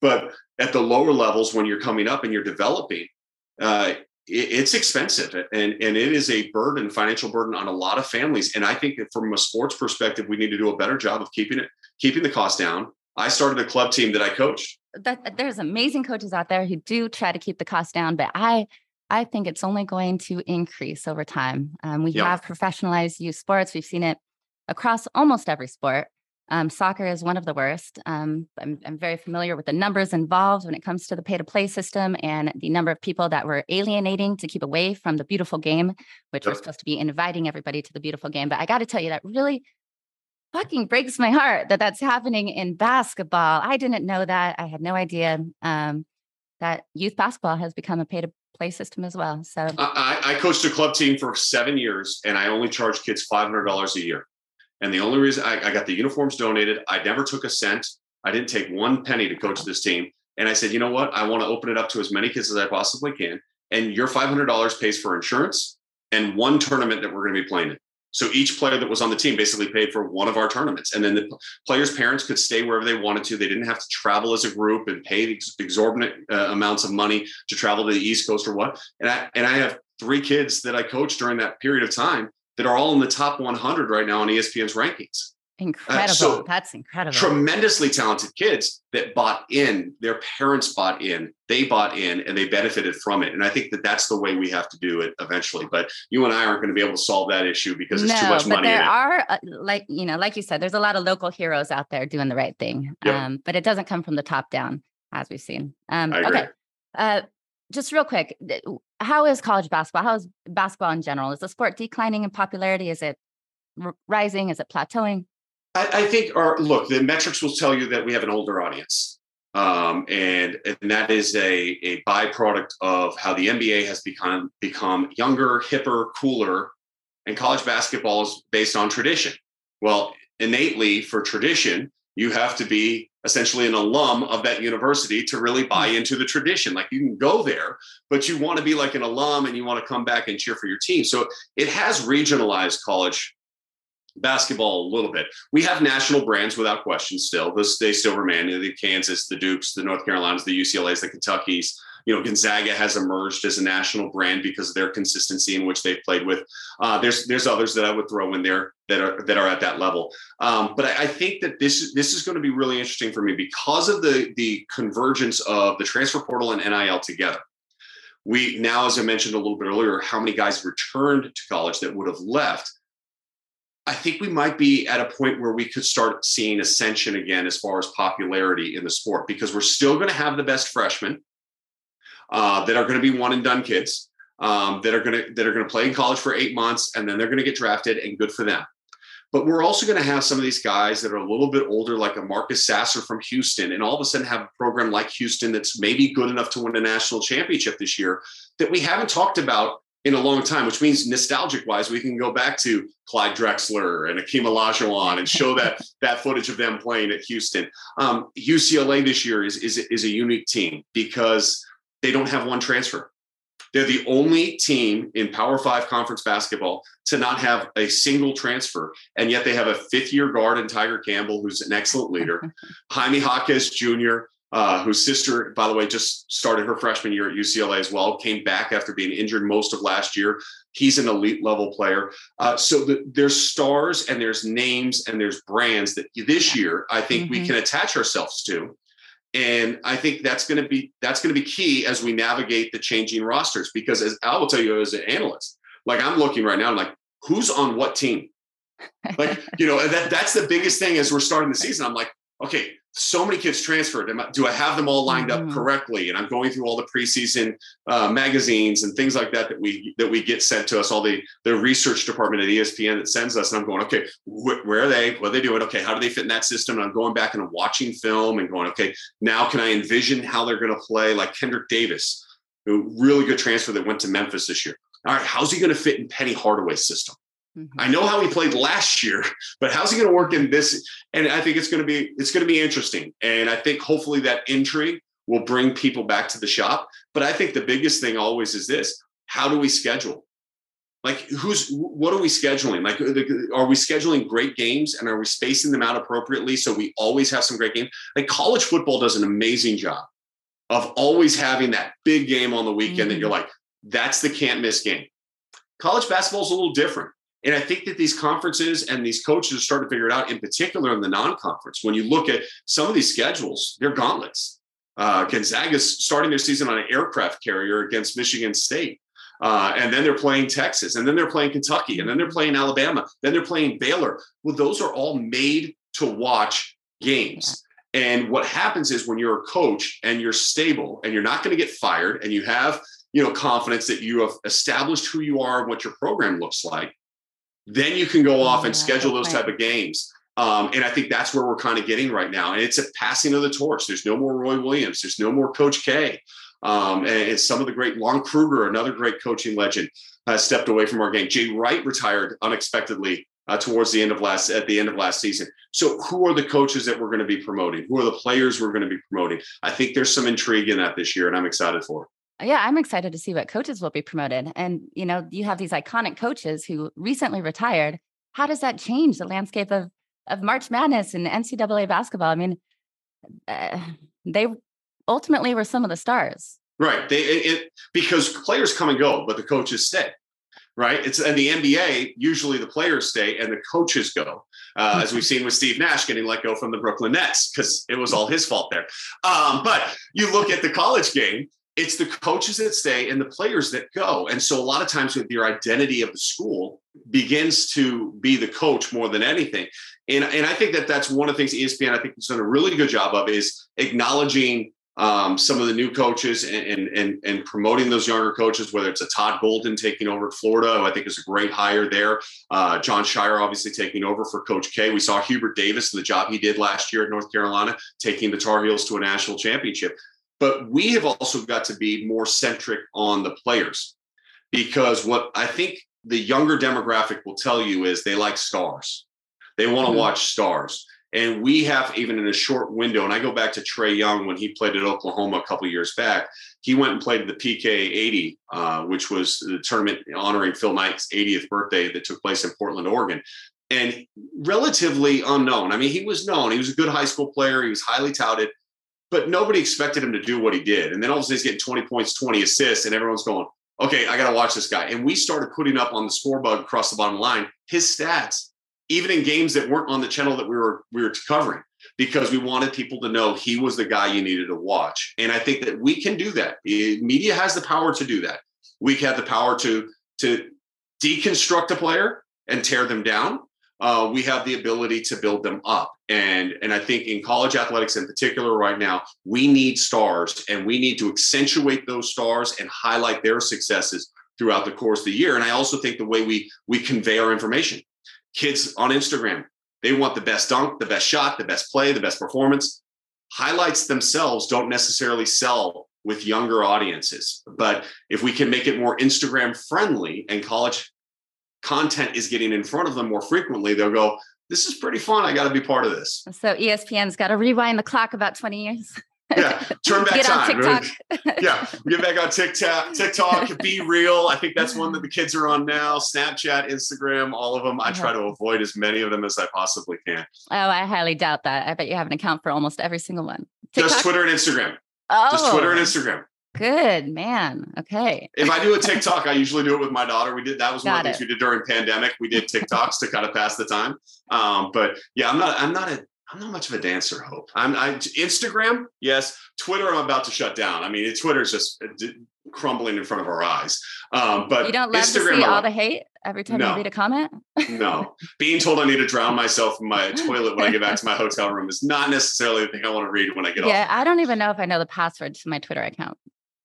But at the lower levels, when you're coming up and you're developing, uh, it's expensive and, and it is a burden, financial burden on a lot of families. And I think that from a sports perspective, we need to do a better job of keeping it, keeping the cost down, I started a club team that I coached. That there's amazing coaches out there who do try to keep the cost down, but I I think it's only going to increase over time. Um, we have professionalized youth sports. We've seen it across almost every sport. Um, soccer is one of the worst. Um, I'm, I'm, very familiar with the numbers involved when it comes to the pay to play system and the number of people that we're alienating to keep away from the beautiful game, which yep. we're supposed to be inviting everybody to the beautiful game. But I got to tell you, that really fucking breaks my heart that that's happening in basketball. I didn't know that. I had no idea um, that youth basketball has become a pay to play system as well. So I, I coached a club team for seven years and I only charged kids $500 a year. And the only reason I, I got the uniforms donated, I never took a cent. I didn't take one penny to coach this team. And I said, you know what? I want to open it up to as many kids as I possibly can. And your $500 pays for insurance and one tournament that we're going to be playing in. So each player that was on the team basically paid for one of our tournaments. And then the players' parents could stay wherever they wanted to. They didn't have to travel as a group and pay exorbitant uh, amounts of money to travel to the East Coast or what. And I, and I have three kids that I coached during that period of time that are all in the top 100 right now on ESPN's rankings. Incredible. Uh, so That's incredible. Tremendously talented kids that bought in, their parents bought in, they bought in, and they benefited from it. And I think that that's the way we have to do it eventually. But you and I aren't going to be able to solve that issue because it's no, too much but money. There are, uh, like you know, like you said, there's a lot of local heroes out there doing the right thing. Yep. Um, but it doesn't come from the top down, as we've seen. Um, okay. Uh, just real quick, how is college basketball? How is basketball in general? Is the sport declining in popularity? Is it r- rising? Is it plateauing? I, I think, or look, the metrics will tell you that we have an older audience. Um, and, and that is a, a byproduct of how the NBA has become become younger, hipper, cooler, and college basketball is based on tradition. Well, innately for tradition, you have to be essentially an alum of that university to really buy hmm. into the tradition. Like you can go there, but you want to be like an alum and you want to come back and cheer for your team. So it has regionalized college basketball a little bit. We have national brands without question still. This they still remain the Kansas, the Dukes, the North Carolinas, the UCLA's, the Kentuckies. You know, Gonzaga has emerged as a national brand because of their consistency in which they've played with. Uh, there's there's others that I would throw in there that are that are at that level. Um, but I, I think that this this is going to be really interesting for me because of the the convergence of the transfer portal and NIL together. We now, as I mentioned a little bit earlier, how many guys returned to college that would have left I think we might be at a point where we could start seeing ascension again as far as popularity in the sport because we're still going to have the best freshmen uh, that are going to be one and done kids um, that are going to that are going to play in college for eight months and then they're going to get drafted and good for them. But we're also going to have some of these guys that are a little bit older, like a Marcus Sasser from Houston, and all of a sudden have a program like Houston that's maybe good enough to win a national championship this year that we haven't talked about in a long time, which means nostalgic wise, we can go back to Clyde Drexler and Akeem Olajuwon and show that that footage of them playing at Houston. Um, UCLA this year is, is, is a unique team because they don't have one transfer. They're the only team in Power Five conference basketball to not have a single transfer. And yet they have a fifth year guard in Tiger Campbell, who's an excellent leader, Jaime Jaquez Jr., uh, whose sister, by the way, just started her freshman year at UCLA as well, came back after being injured most of last year. He's an elite level player. Uh, so the, there's stars and there's names and there's brands that this year I think mm-hmm. we can attach ourselves to. And I think that's going to be that's going to be key as we navigate the changing rosters. Because as I will tell you as an analyst, like I'm looking right now, I'm like, who's on what team? Like you know, that that's the biggest thing as we're starting the season. I'm like, okay, so many kids transferred. Do I have them all lined mm-hmm. up correctly? And I'm going through all the preseason uh, magazines and things like that that we that we get sent to us. All the the research department at ESPN that sends us, and I'm going, okay, wh- where are they? What are they doing? Okay, how do they fit in that system? And I'm going back and I'm watching film and going, okay, now can I envision how they're going to play? Like Kendrick Davis, a really good transfer that went to Memphis this year. All right, how's he going to fit in Penny Hardaway's system? Mm-hmm. I know how he played last year, but how's he going to work in this? And I think it's going to be it's going to be interesting. And I think hopefully that intrigue will bring people back to the shop. But I think the biggest thing always is this: how do we schedule? Like, who's what are we scheduling? Like, are we scheduling great games and are we spacing them out appropriately so we always have some great games? Like, college football does an amazing job of always having that big game on the weekend mm-hmm. that you're like, that's the can't miss game. College basketball is a little different. And I think that these conferences and these coaches are starting to figure it out, in particular in the non-conference. When you look at some of these schedules, they're gauntlets. Uh, Gonzaga's starting their season on an aircraft carrier against Michigan State. Uh, and then they're playing Texas, and then they're playing Kentucky, and then they're playing Alabama, then they're playing Baylor. Well, those are all made to watch games. And what happens is when you're a coach and you're stable and you're not going to get fired and you have, you know, confidence that you have established who you are and what your program looks like, then you can go off and schedule those type of games. Um, and I think that's where we're kind of getting right now. And it's a passing of the torch. There's no more Roy Williams. There's no more Coach K. Um, and, and, some of the great Lon Kruger, another great coaching legend, has stepped away from our game. Jay Wright retired unexpectedly uh, towards the end of last at the end of last season. So who are the coaches that we're going to be promoting? Who are the players we're going to be promoting? I think there's some intrigue in that this year, and I'm excited for. It. Yeah, I'm excited to see what coaches will be promoted. And you know, you have these iconic coaches who recently retired. How does that change the landscape of of March Madness and NCAA basketball? I mean, uh, they ultimately were some of the stars. Right. They it, because players come and go, but the coaches stay. Right. It's in the NBA. Usually the players stay and the coaches go, uh, as we've seen with Steve Nash getting let go from the Brooklyn Nets because it was all his fault there. Um, but you look at the college game. It's the coaches that stay and the players that go. And so a lot of times with your identity of the school begins to be the coach more than anything. And, and I think that that's one of the things ESPN I think has done a really good job of is acknowledging um, some of the new coaches and, and, and promoting those younger coaches, whether it's a Todd Golden taking over at Florida, who I think is a great hire there. Uh, Jon Scheyer obviously taking over for Coach K. We saw Hubert Davis, and the job he did last year at North Carolina, taking the Tar Heels to a national championship. But we have also got to be more centric on the players because what I think the younger demographic will tell you is they like stars. They want to mm-hmm. watch stars. And we have even in a short window, and I go back to Trae Young when he played at Oklahoma a couple years back. He went and played the PK 80, uh, which was the tournament honoring Phil Knight's 80th birthday that took place in Portland, Oregon. And relatively unknown. I mean, he was known. He was a good high school player. He was highly touted, but nobody expected him to do what he did. And then all of a sudden he's getting 20 points, 20 assists, and everyone's going, okay, I got to watch this guy. And we started putting up on the scoreboard across the bottom line his stats even in games that weren't on the channel that we were we were covering because we wanted people to know he was the guy you needed to watch. And I think that we can do that. Media has the power to do that. We have the power to to deconstruct a player and tear them down. Uh, we have the ability to build them up. And, and I think in college athletics in particular, right now, we need stars and we need to accentuate those stars and highlight their successes throughout the course of the year. And I also think the way we we convey our information kids on Instagram, they want the best dunk, the best shot, the best play, the best performance. Highlights themselves don't necessarily sell with younger audiences. But if we can make it more Instagram friendly and college content is getting in front of them more frequently, they'll go, This is pretty fun. I got to be part of this. So ESPN's got to rewind the clock about 20 years yeah, turn back get time. On TikTok. yeah, get back on TikTok. TikTok, be real. I think that's one that the kids are on now. Snapchat, Instagram, all of them. I try to avoid as many of them as I possibly can. Oh, I highly doubt that. I bet you have an account for almost every single one. TikTok? Just Twitter and oh. Instagram. Oh, just Twitter and Instagram. Good man. Okay. If I do a TikTok, I usually do it with my daughter. We did that was Got one of the things we did during pandemic. We did TikToks to kind of pass the time. Um, but yeah, I'm not I'm not a I'm not much of a dancer, Hope. I'm I, Instagram, yes. Twitter, I'm about to shut down. I mean, Twitter's just uh, crumbling in front of our eyes. Um, but you don't love Instagram, to see all the hate every time no, you read a comment. no, being told I need to drown myself in my toilet when I get back to my hotel room is not necessarily the thing I want to read when I get yeah, off. Yeah, I don't even know if I know the password to my Twitter account.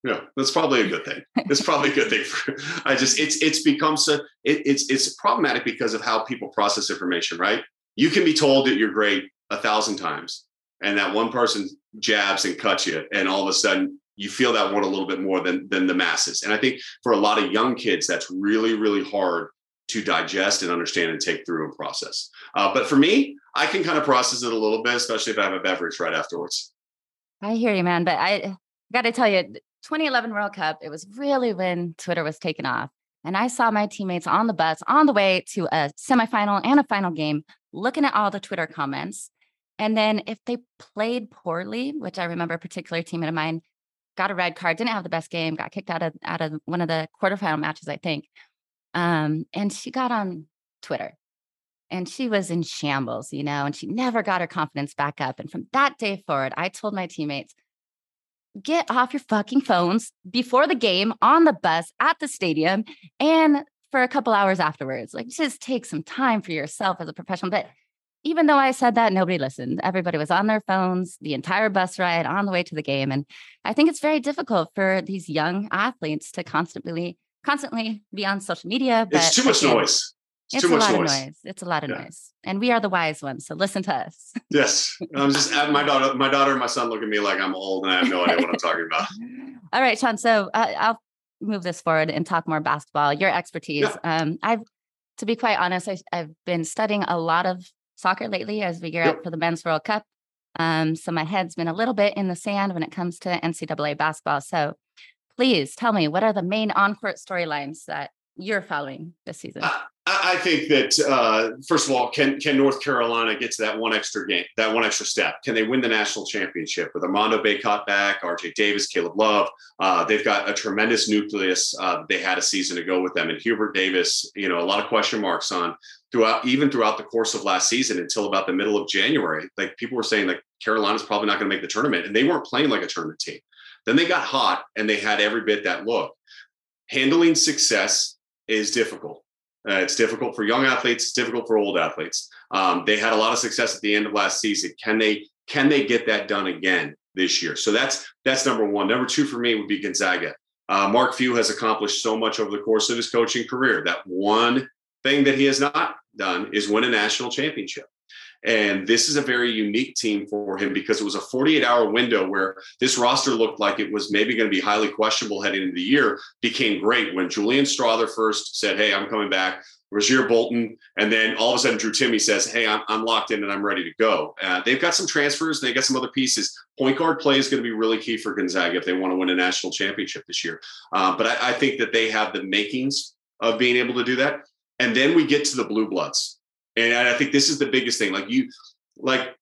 Yeah, that's probably a good thing. It's probably a good thing for. I just it's it's become so it, it's it's problematic because of how people process information. Right, you can be told that you're great a thousand times and that one person jabs and cuts you and all of a sudden you feel that one a little bit more than than the masses and i think for a lot of young kids that's really really hard to digest and understand and take through and process uh, but for me i can kind of process it a little bit especially if i have a beverage right afterwards i hear you man but i got to tell you 2011 world cup it was really when twitter was taken off and i saw my teammates on the bus on the way to a semifinal and a final game looking at all the twitter comments and then if they played poorly, which I remember a particular teammate of mine got a red card, didn't have the best game, got kicked out of out of one of the quarterfinal matches, I think. Um, and she got on Twitter and she was in shambles, you know, and she never got her confidence back up. And from that day forward, I told my teammates, get off your fucking phones before the game, on the bus, at the stadium, and for a couple hours afterwards. Like just take some time for yourself as a professional. But even though I said that, nobody listened. Everybody was on their phones the entire bus ride on the way to the game. And I think it's very difficult for these young athletes to constantly, constantly be on social media. But it's too much noise. It's, it's too a much lot noise. of noise. It's a lot of yeah. noise. And we are the wise ones. So listen to us. yes. I'm just my daughter, my daughter and my son look at me like I'm old and I have no idea what I'm talking about. All right, Sean. So uh, I'll move this forward and talk more basketball, your expertise. Yeah. Um, I've, to be quite honest, I, have been studying a lot of soccer lately as we gear yep. up for the Men's World Cup. Um, so my head's been a little bit in the sand when it comes to NCAA basketball. So please tell me what are the main on-court storylines that you're following this season? I think that uh, first of all, can can North Carolina get to that one extra game, that one extra step? Can they win the national championship with Armando Bacot back, R.J. Davis, Caleb Love? Uh, they've got a tremendous nucleus. Uh, they had a season ago with them, and Hubert Davis. You know, a lot of question marks on throughout, even throughout the course of last season until about the middle of January. Like people were saying, like Carolina's probably not going to make the tournament, and they weren't playing like a tournament team. Then they got hot, and they had every bit that look. Handling success is difficult uh, it's difficult for young athletes. It's difficult for old athletes. Um, they had a lot of success at the end of last season. Can they can they get that done again this year? So that's that's number one. Number two for me would be Gonzaga. Uh, Mark Few has accomplished so much over the course of his coaching career. That one thing that he has not done is win a national championship. And this is a very unique team for him because it was a 48 hour window where this roster looked like it was maybe going to be highly questionable heading into the year, became great when Julian Strawther first said, Hey, I'm coming back. Rasir Bolton, and then all of a sudden Drew Timme says, "Hey, I'm, I'm locked in and I'm ready to go." Uh, they've got some transfers, they got some other pieces. Point guard play is going to be really key for Gonzaga if they want to win a national championship this year. Uh, but I, I, think that they have the makings of being able to do that. And then we get to the blue bloods, and I think this is the biggest thing. Like you, like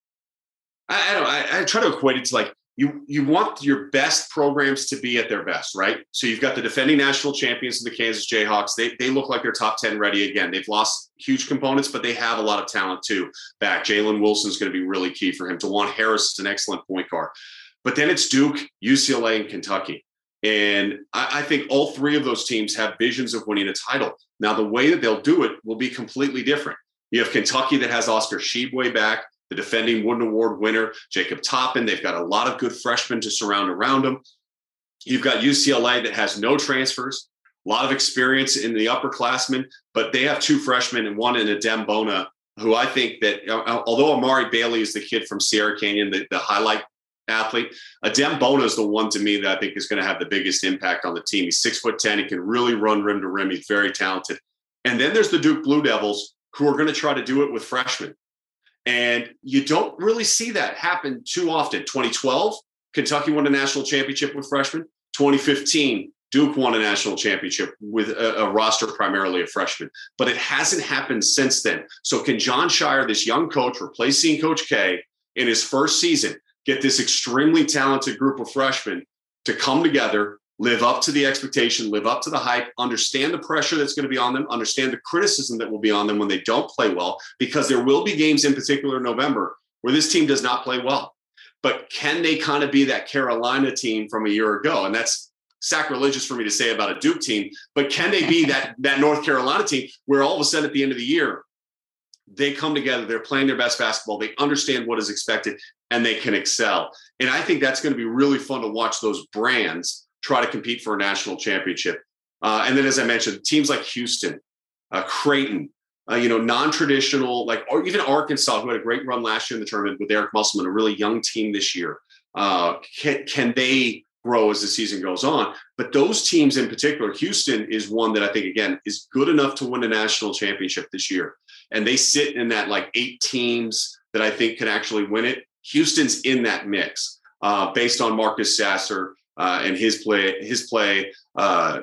I, I don't. I, I try to equate it to like you you want your best programs to be at their best, right? So you've got the defending national champions, of the Kansas Jayhawks. They they look like they're top ten ready again. They've lost huge components, but they have a lot of talent too. Back Jalen Wilson's going to be really key for him. Dajuan Harris is an excellent point guard, but then it's Duke, UCLA, and Kentucky. And I think all three of those teams have visions of winning a title. Now, the way that they'll do it will be completely different. You have Kentucky that has Oscar Tshiebwe back, the defending Wooden Award winner, Jacob Toppin. They've got a lot of good freshmen to surround around them. You've got UCLA that has no transfers, a lot of experience in the upperclassmen, but they have two freshmen and one in Adem Bona, who I think that although Amari Bailey is the kid from Sierra Canyon, the, the highlight athlete, Adem Bona is the one to me that I think is going to have the biggest impact on the team. He's six foot 10. He can really run rim to rim. He's very talented. And then there's the Duke Blue Devils, who are going to try to do it with freshmen. And you don't really see that happen too often. 2012, Kentucky won a national championship with freshmen. 2015, Duke won a national championship with a, a, roster primarily of freshmen, but it hasn't happened since then. So, can Jon Scheyer, this young coach, replacing Coach K in his first season, get this extremely talented group of freshmen to come together live up to the expectation, live up to the hype, understand the pressure that's going to be on them, understand the criticism that will be on them when they don't play well, because there will be games in particular in November where this team does not play well. But can they kind of be that Carolina team from a year ago? And that's sacrilegious for me to say about a Duke team, but can they be that that North Carolina team where all of a sudden at the end of the year they come together, they're playing their best basketball, they understand what is expected, and they can excel. And I think that's going to be really fun to watch those brands try to compete for a national championship. Uh, and then, as I mentioned, teams like Houston, uh, Creighton, uh, you know, non-traditional, like or even Arkansas, who had a great run last year in the tournament with Eric Musselman, a really young team this year. Uh, can, can they grow as the season goes on? But those teams in particular, Houston is one that I think again is good enough to win a national championship this year, and they sit in that like eight teams that I think can actually win it. Houston's in that mix uh, based on Marcus Sasser uh, and his play. His play. Uh,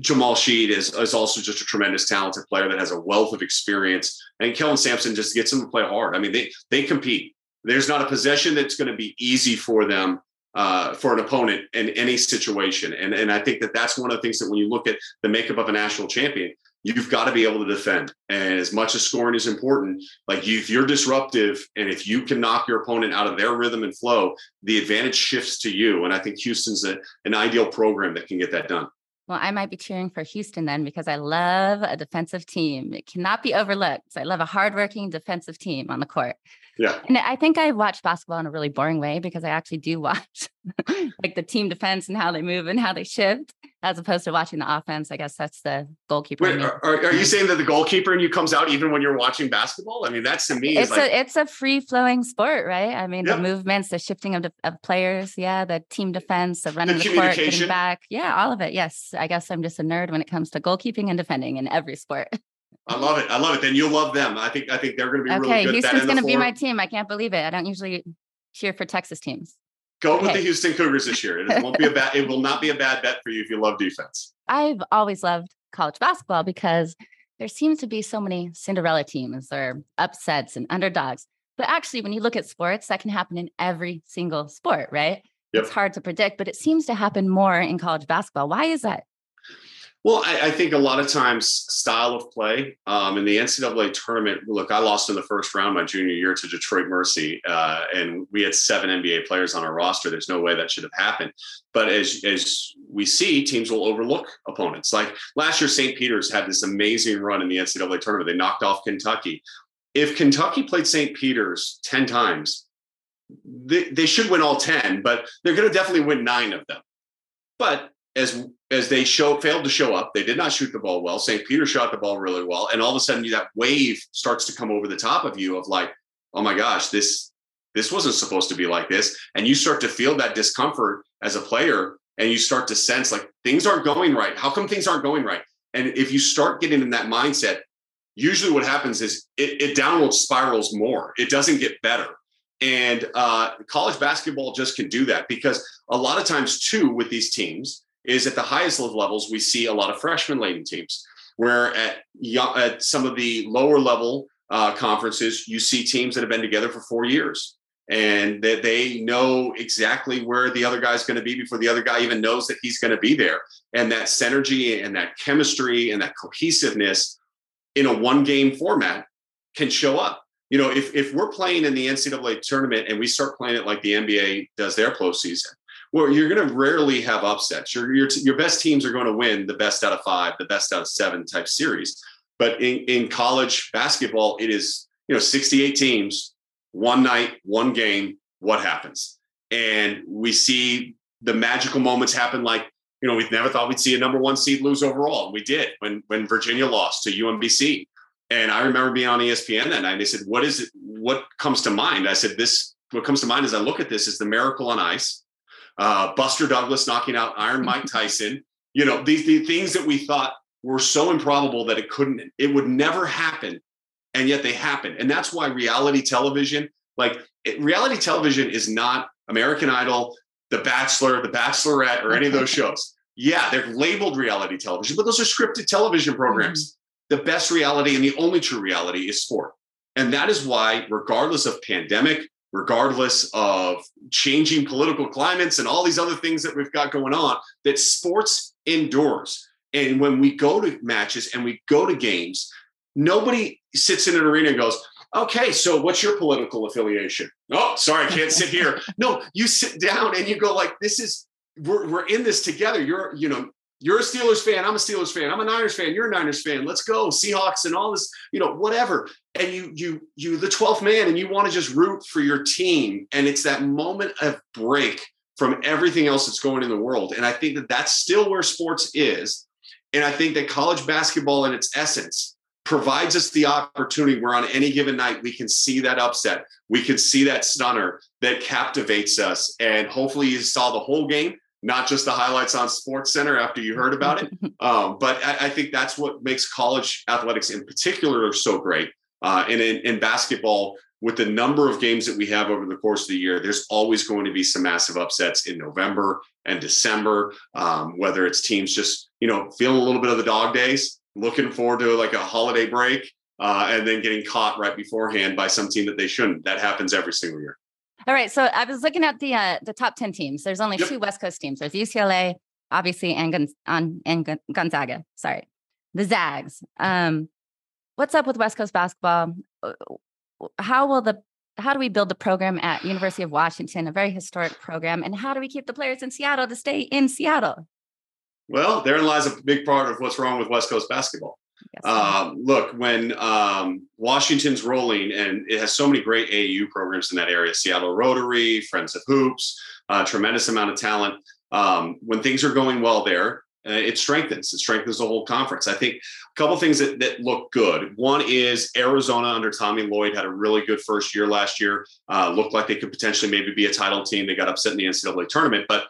Jamal Shead is, is also just a tremendous talented player that has a wealth of experience. And Kelvin Sampson just gets them to play hard. I mean, they they compete. There's not a possession that's going to be easy for them uh, for an opponent in any situation. And and I think that that's one of the things that when you look at the makeup of a national champion, you've got to be able to defend. And as much as scoring is important, like you, if you're disruptive and if you can knock your opponent out of their rhythm and flow, the advantage shifts to you. And I think Houston's a, an ideal program that can get that done. Well, I might be cheering for Houston then because I love a defensive team. It cannot be overlooked. I love a hardworking defensive team on the court. Yeah. And I think I watch basketball in a really boring way because I actually do watch like the team defense and how they move and how they shift as opposed to watching the offense. I guess that's the goalkeeper. Wait, are, are, you saying that the goalkeeper in you comes out even when you're watching basketball? I mean, that's to me. It's like, a it's a free flowing sport, right? I mean, the movements, the shifting of, the, of players, yeah, the team defense, the running the, the court, getting back, yeah, all of it. Yes, I guess I'm just a nerd when it comes to goalkeeping and defending in every sport. I love it. I love it. Then you'll love them. I think I think they're going to be okay, really good. Okay, Houston's going to be my team. I can't believe it. I don't usually cheer for Texas teams. Go okay. with the Houston Cougars this year. It won't be a bad. It will not be a bad bet for you if you love defense. I've always loved college basketball because there seems to be so many Cinderella teams or upsets and underdogs. But actually, when you look at sports, that can happen in every single sport, right? Yep. It's hard to predict, but it seems to happen more in college basketball. Why is that? Well, I, I, think a lot of times style of play um, in the NCAA tournament. Look, I lost in the first round my junior year to Detroit Mercy, uh, and we had seven NBA players on our roster. There's no way that should have happened. But as as we see, teams will overlook opponents. Like last year, St. Peter's had this amazing run in the NCAA tournament. They knocked off Kentucky. If Kentucky played St. Peter's ten times, they, they should win all ten, but they're going to definitely win nine of them. But as as they show failed to show up, they did not shoot the ball well. St. Peter shot the ball really well, and all of a sudden that wave starts to come over the top of you of like, oh my gosh, this this wasn't supposed to be like this, and you start to feel that discomfort as a player, and you start to sense like things aren't going right. How come things aren't going right? And if you start getting in that mindset, usually what happens is it, it downward spirals more. It doesn't get better. And uh, college basketball just can do that because a lot of times too with these teams is at the highest levels, we see a lot of freshman laden teams, where at, at some of the lower level uh, conferences, you see teams that have been together for four years and that they know exactly where the other guy's going to be before the other guy even knows that he's going to be there. And that synergy and that chemistry and that cohesiveness in a one game format can show up. You know, if, if we're playing in the NCAA tournament and we start playing it like the NBA does their postseason, well, you're going to rarely have upsets. Your, your, your best teams are going to win the best out of five, the best out of seven type series. But in, in college basketball, it is, you know, 68 teams, one night, one game, what happens? And we see the magical moments happen like, you know, we've never thought we'd see a number one seed lose overall. And we did when, when Virginia lost to UMBC. And I remember being on ESPN that night. They said, what is it? What comes to mind? I said, this, what comes to mind as I look at this is the miracle on ice uh, Buster Douglas knocking out Iron Mike Tyson. You know, these the things that we thought were so improbable that it couldn't, it would never happen, and yet they happen. And that's why reality television, like it, reality television, is not American Idol, The Bachelor, The Bachelorette, or any of those shows. Yeah, they're labeled reality television, but those are scripted television programs. Mm-hmm. The best reality and the only true reality is sport. And that is why, regardless of pandemic, regardless of changing political climates and all these other things that we've got going on, that sports endures. And when we go to matches and we go to games, nobody sits in an arena and goes, okay, so what's your political affiliation? Oh, sorry, I can't sit here. No, you sit down and you go like, this is, we're, we're in this together. You're, you know, you're a Steelers fan. I'm a Steelers fan. I'm a Niners fan. You're a Niners fan. Let's go Seahawks and all this, you know, whatever. And you, you, you, the 12th man, and you want to just root for your team. And it's that moment of break from everything else that's going in the world. And I think that that's still where sports is. And I think that college basketball, in its essence, provides us the opportunity where on any given night we can see that upset, we can see that stunner that captivates us. And hopefully, you saw the whole game not just the highlights on Sports Center after you heard about it. Um, but I, I, think that's what makes college athletics in particular so great. Uh, and in, in, basketball, with the number of games that we have over the course of the year, there's always going to be some massive upsets in November and December. Um, whether it's teams just you know feeling a little bit of the dog days, looking forward to like a holiday break, uh, and then getting caught right beforehand by some team that they shouldn't. That happens every single year. All right. So I was looking at the uh, the top 10 teams. There's only yep. two West Coast teams. There's UCLA, obviously, and, Gon- on, and Gonzaga. Sorry. The Zags. Um, what's up with West Coast basketball? Uh, how will the how do we build the program at University of Washington, a very historic program, and how do we keep the players in Seattle to stay in Seattle? Well, therein lies a big part of what's wrong with West Coast basketball. Um, look, when um, Washington's rolling, and it has so many great AAU programs in that area Seattle Rotary, Friends of Hoops, uh, tremendous amount of talent. Um, when things are going well there, uh, it strengthens. It strengthens the whole conference. I think a couple things that, that look good. One is Arizona under Tommy Lloyd had a really good first year last year. Uh, looked like they could potentially maybe be a title team. They got upset in the NCAA tournament, but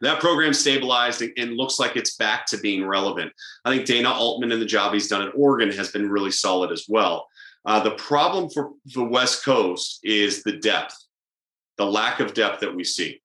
that program stabilized and, looks like it's back to being relevant. I think Dana Altman and the job he's done at Oregon has been really solid as well. Uh, the problem for the West Coast is the depth, the lack of depth that we see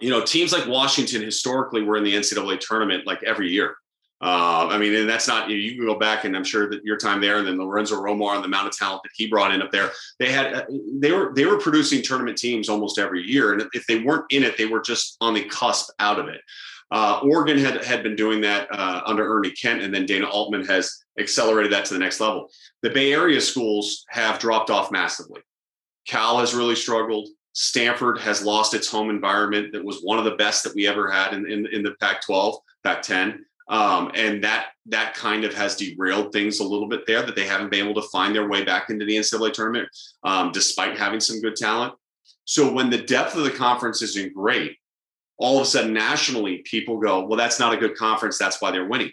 you know, teams like Washington historically were in the NCAA tournament like every year. Uh, I mean, and that's not you can go back and I'm sure that your time there, and then Lorenzo Romar and the amount of talent that he brought in up there. They had uh, they were they were producing tournament teams almost every year, and if they weren't in it, they were just on the cusp out of it. Uh, Oregon had had been doing that uh, under Ernie Kent, and then Dana Altman has accelerated that to the next level. The Bay Area schools have dropped off massively. Cal has really struggled. Stanford has lost its home environment that was one of the best that we ever had in, in, in the Pac 12, Pac 10. Um, and that that kind of has derailed things a little bit there that they haven't been able to find their way back into the NCAA tournament, um, despite having some good talent. So when the depth of the conference isn't great, all of a sudden nationally people go, well, that's not a good conference. That's why they're winning.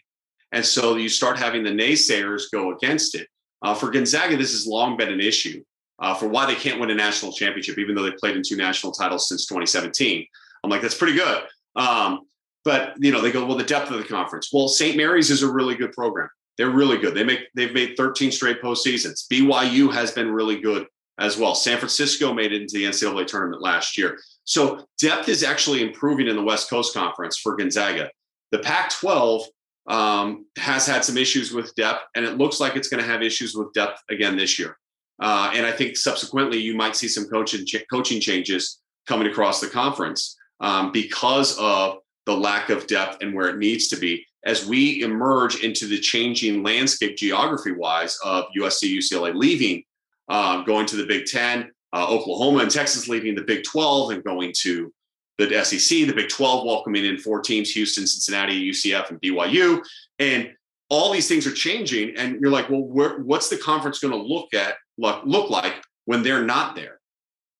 And so you start having the naysayers go against it. Uh, for Gonzaga, this has long been an issue uh, for why they can't win a national championship, even though they played in two national titles since 2017. I'm like, that's pretty good. Um, but you know, they go, well, the depth of the conference. Well, St. Mary's is a really good program. They're really good. They make they've made 13 straight postseasons. BYU has been really good as well. San Francisco made it into the NCAA tournament last year. So depth is actually improving in the West Coast Conference for Gonzaga. The Pac-12 um, has had some issues with depth, and it looks like it's going to have issues with depth again this year. Uh, and I think subsequently you might see some coaching ch- coaching changes coming across the conference um, because of the lack of depth and where it needs to be as we emerge into the changing landscape geography wise of USC, UCLA leaving, uh, going to the Big Ten, uh, Oklahoma and Texas leaving the Big 12 and going to the SEC, the Big 12 welcoming in four teams Houston, Cincinnati, UCF, and BYU. And all these things are changing. And you're like, well, what's the conference going to look at look, look like when they're not there.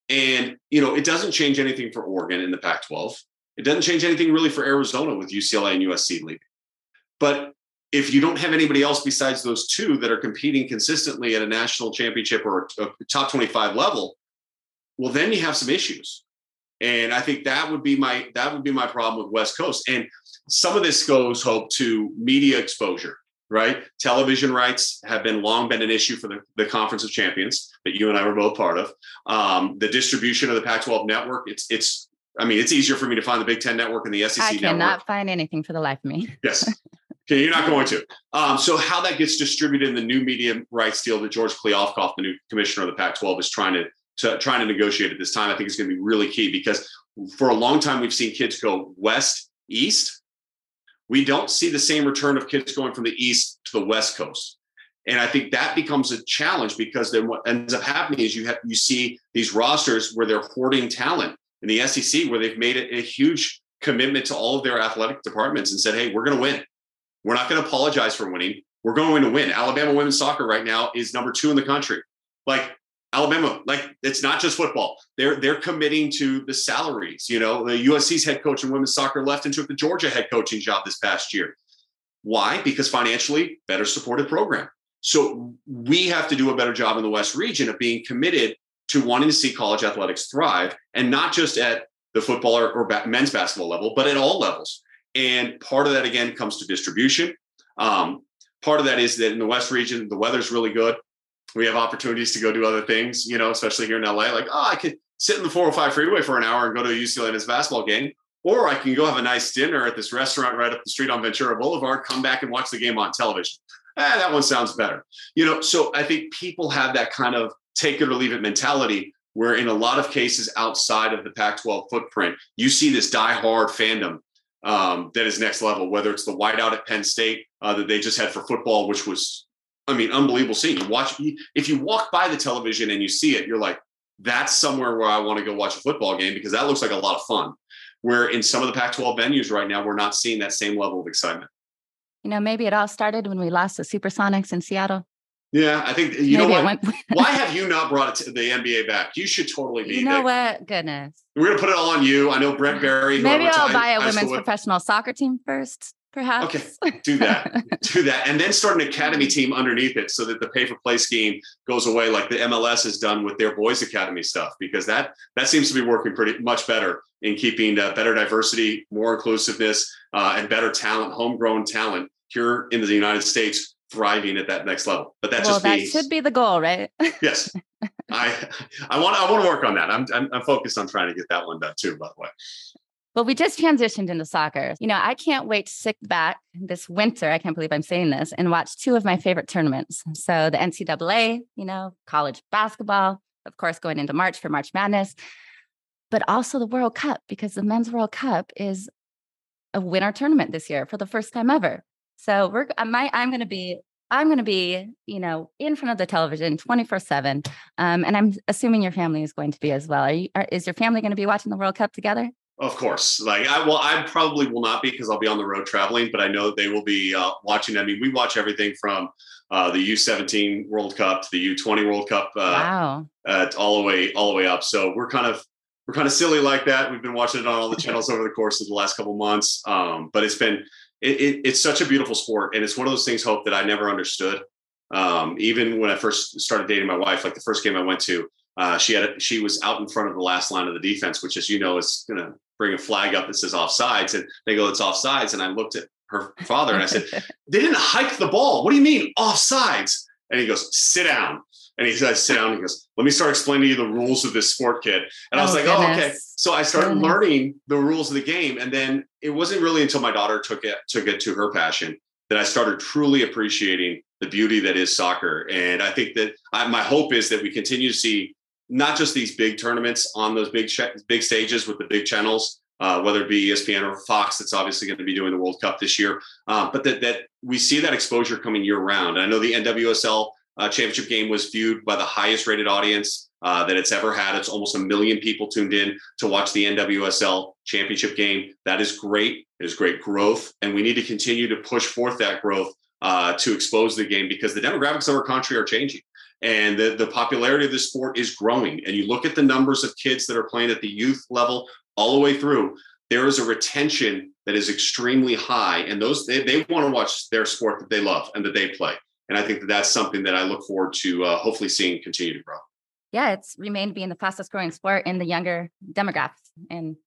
And, you know, it doesn't change anything for Oregon in the Pac 12. It doesn't change anything really for Arizona with UCLA and USC leaving. But if you don't have anybody else besides those two that are competing consistently at a national championship or a top 25 level, well, then you have some issues. And I think that would be my that would be my problem with West Coast. And some of this goes hope to media exposure right? Television rights have been long been an issue for the, the Conference of Champions that you and I were both part of. Um, the distribution of the Pac-12 network, it's it's. I mean, it's easier for me to find the Big Ten network and the SEC. I cannot network. find anything for the life of me. yes. Okay, you're not going to. Um, so how that gets distributed in the new media rights deal that George Kliavkoff, the new commissioner of the Pac-12, is trying to, to trying to negotiate at this time, I think is going to be really key because for a long time we've seen kids go west, east, we don't see the same return of kids going from the east to the west coast and i think that becomes a challenge because then what ends up happening is you have you see these rosters where they're hoarding talent in the sec where they've made a, huge commitment to all of their athletic departments and said hey we're going to win we're not going to apologize for winning we're going to win alabama women's soccer right now is number two in the country like Alabama, like it's not just football. They're they're committing to the salaries. You know, the USC's head coach in women's soccer left and took the Georgia head coaching job this past year. Why? Because financially, better supported program. So we have to do a better job in the West region of being committed to wanting to see college athletics thrive, and not just at the football or, or men's basketball level, but at all levels. And part of that again comes to distribution. Um, part of that is that in the West region, the weather's really good we have opportunities to go do other things, you know, especially here in LA. Like, oh, I could sit in the 405 freeway for an hour and go to a UCLA men's basketball game, or I can go have a nice dinner at this restaurant right up the street on Ventura Boulevard, come back and watch the game on television. Eh, that one sounds better. You know, so I think people have that kind of take it or leave it mentality where in a lot of cases outside of the Pac-12 footprint, you see this die-hard fandom um, that is next level, whether it's the whiteout at Penn State uh, that they just had for football, which was I mean, unbelievable scene. You watch if you walk by the television and you see it, you're like, that's somewhere where I want to go watch a football game because that looks like a lot of fun. where in some of the Pac 12 venues right now, we're not seeing that same level of excitement. You know, maybe it all started when we lost the Supersonics in Seattle. Yeah, I think you Maybe know what. Why have you not brought it to the NBA back? You should totally be. You know what? Goodness. We're gonna put it all on you. I know Brent Barry. Maybe I'll buy a women's professional soccer team first, perhaps. Okay, do that. do that, and then start an academy team underneath it, so that the pay for play scheme goes away, like the MLS has done with their boys academy stuff, because that that seems to be working pretty much better in keeping uh, better diversity, more inclusiveness, uh, and better talent, homegrown talent here in the United States thriving at that next level. But that's well, just that me. should be the goal, right? yes, I I want I want to work on that. I'm, I'm I'm focused on trying to get that one done too. By the way. Well, we just transitioned into soccer. You know, I can't wait to sit back this winter. I can't believe I'm saying this and watch two of my favorite tournaments. So the NCAA, you know, college basketball, of course, going into March for March Madness, but also the World Cup because the Men's World Cup is a winter tournament this year for the first time ever. So we're I might I'm going to be I'm going to be, you know, in front of the television 24 seven. Um, and I'm assuming your family is going to be as well. Are you, are, is your family going to be watching the World Cup together? Of course. Like I well, I probably will not be because I'll be on the road traveling, but I know that they will be uh, watching. I mean, we watch everything from uh, the U17 World Cup to the U20 World Cup. Uh, wow. Uh, all the way, all the way up. So we're kind of we're kind of silly like that. We've been watching it on all the channels over the course of the last couple months. Um, but it's been it, it, it's such a beautiful sport, and it's one of those things. Hope that I never understood. Um, even when I first started dating my wife, like the first game I went to, uh, she had a, she was out in front of the last line of the defense, which, as you know, is going to bring a flag up that says offsides, and they go, "It's offsides." And I looked at her father and I said, "They didn't hike the ball. What do you mean offsides?" And he goes, "Sit down." And he says, sit down. And he goes, let me start explaining to you the rules of this sport, kid. And I was oh, like, goodness. oh, okay. So I started goodness. learning the rules of the game. And then it wasn't really until my daughter took it, took it to her passion that I started truly appreciating the beauty that is soccer. And I think that I, my hope is that we continue to see not just these big tournaments on those big, big stages with the big channels, uh, whether it be ESPN or Fox, that's obviously going to be doing the World Cup this year. Uh, but that that we see that exposure coming year round. I know the NWSL uh, championship game was viewed by the highest rated audience uh, that it's ever had. It's almost a million people tuned in to watch the NWSL championship game. That is great. It is great growth. And we need to continue to push forth that growth uh, to expose the game because the demographics of our country are changing. And the, the popularity of this sport is growing. And you look at the numbers of kids that are playing at the youth level all the way through, there is a retention that is extremely high. And those they, they want to watch their sport that they love and that they play. And I think that that's something that I look forward to uh, hopefully seeing continue to grow. Yeah, it's remained being the fastest growing sport in the younger demographics and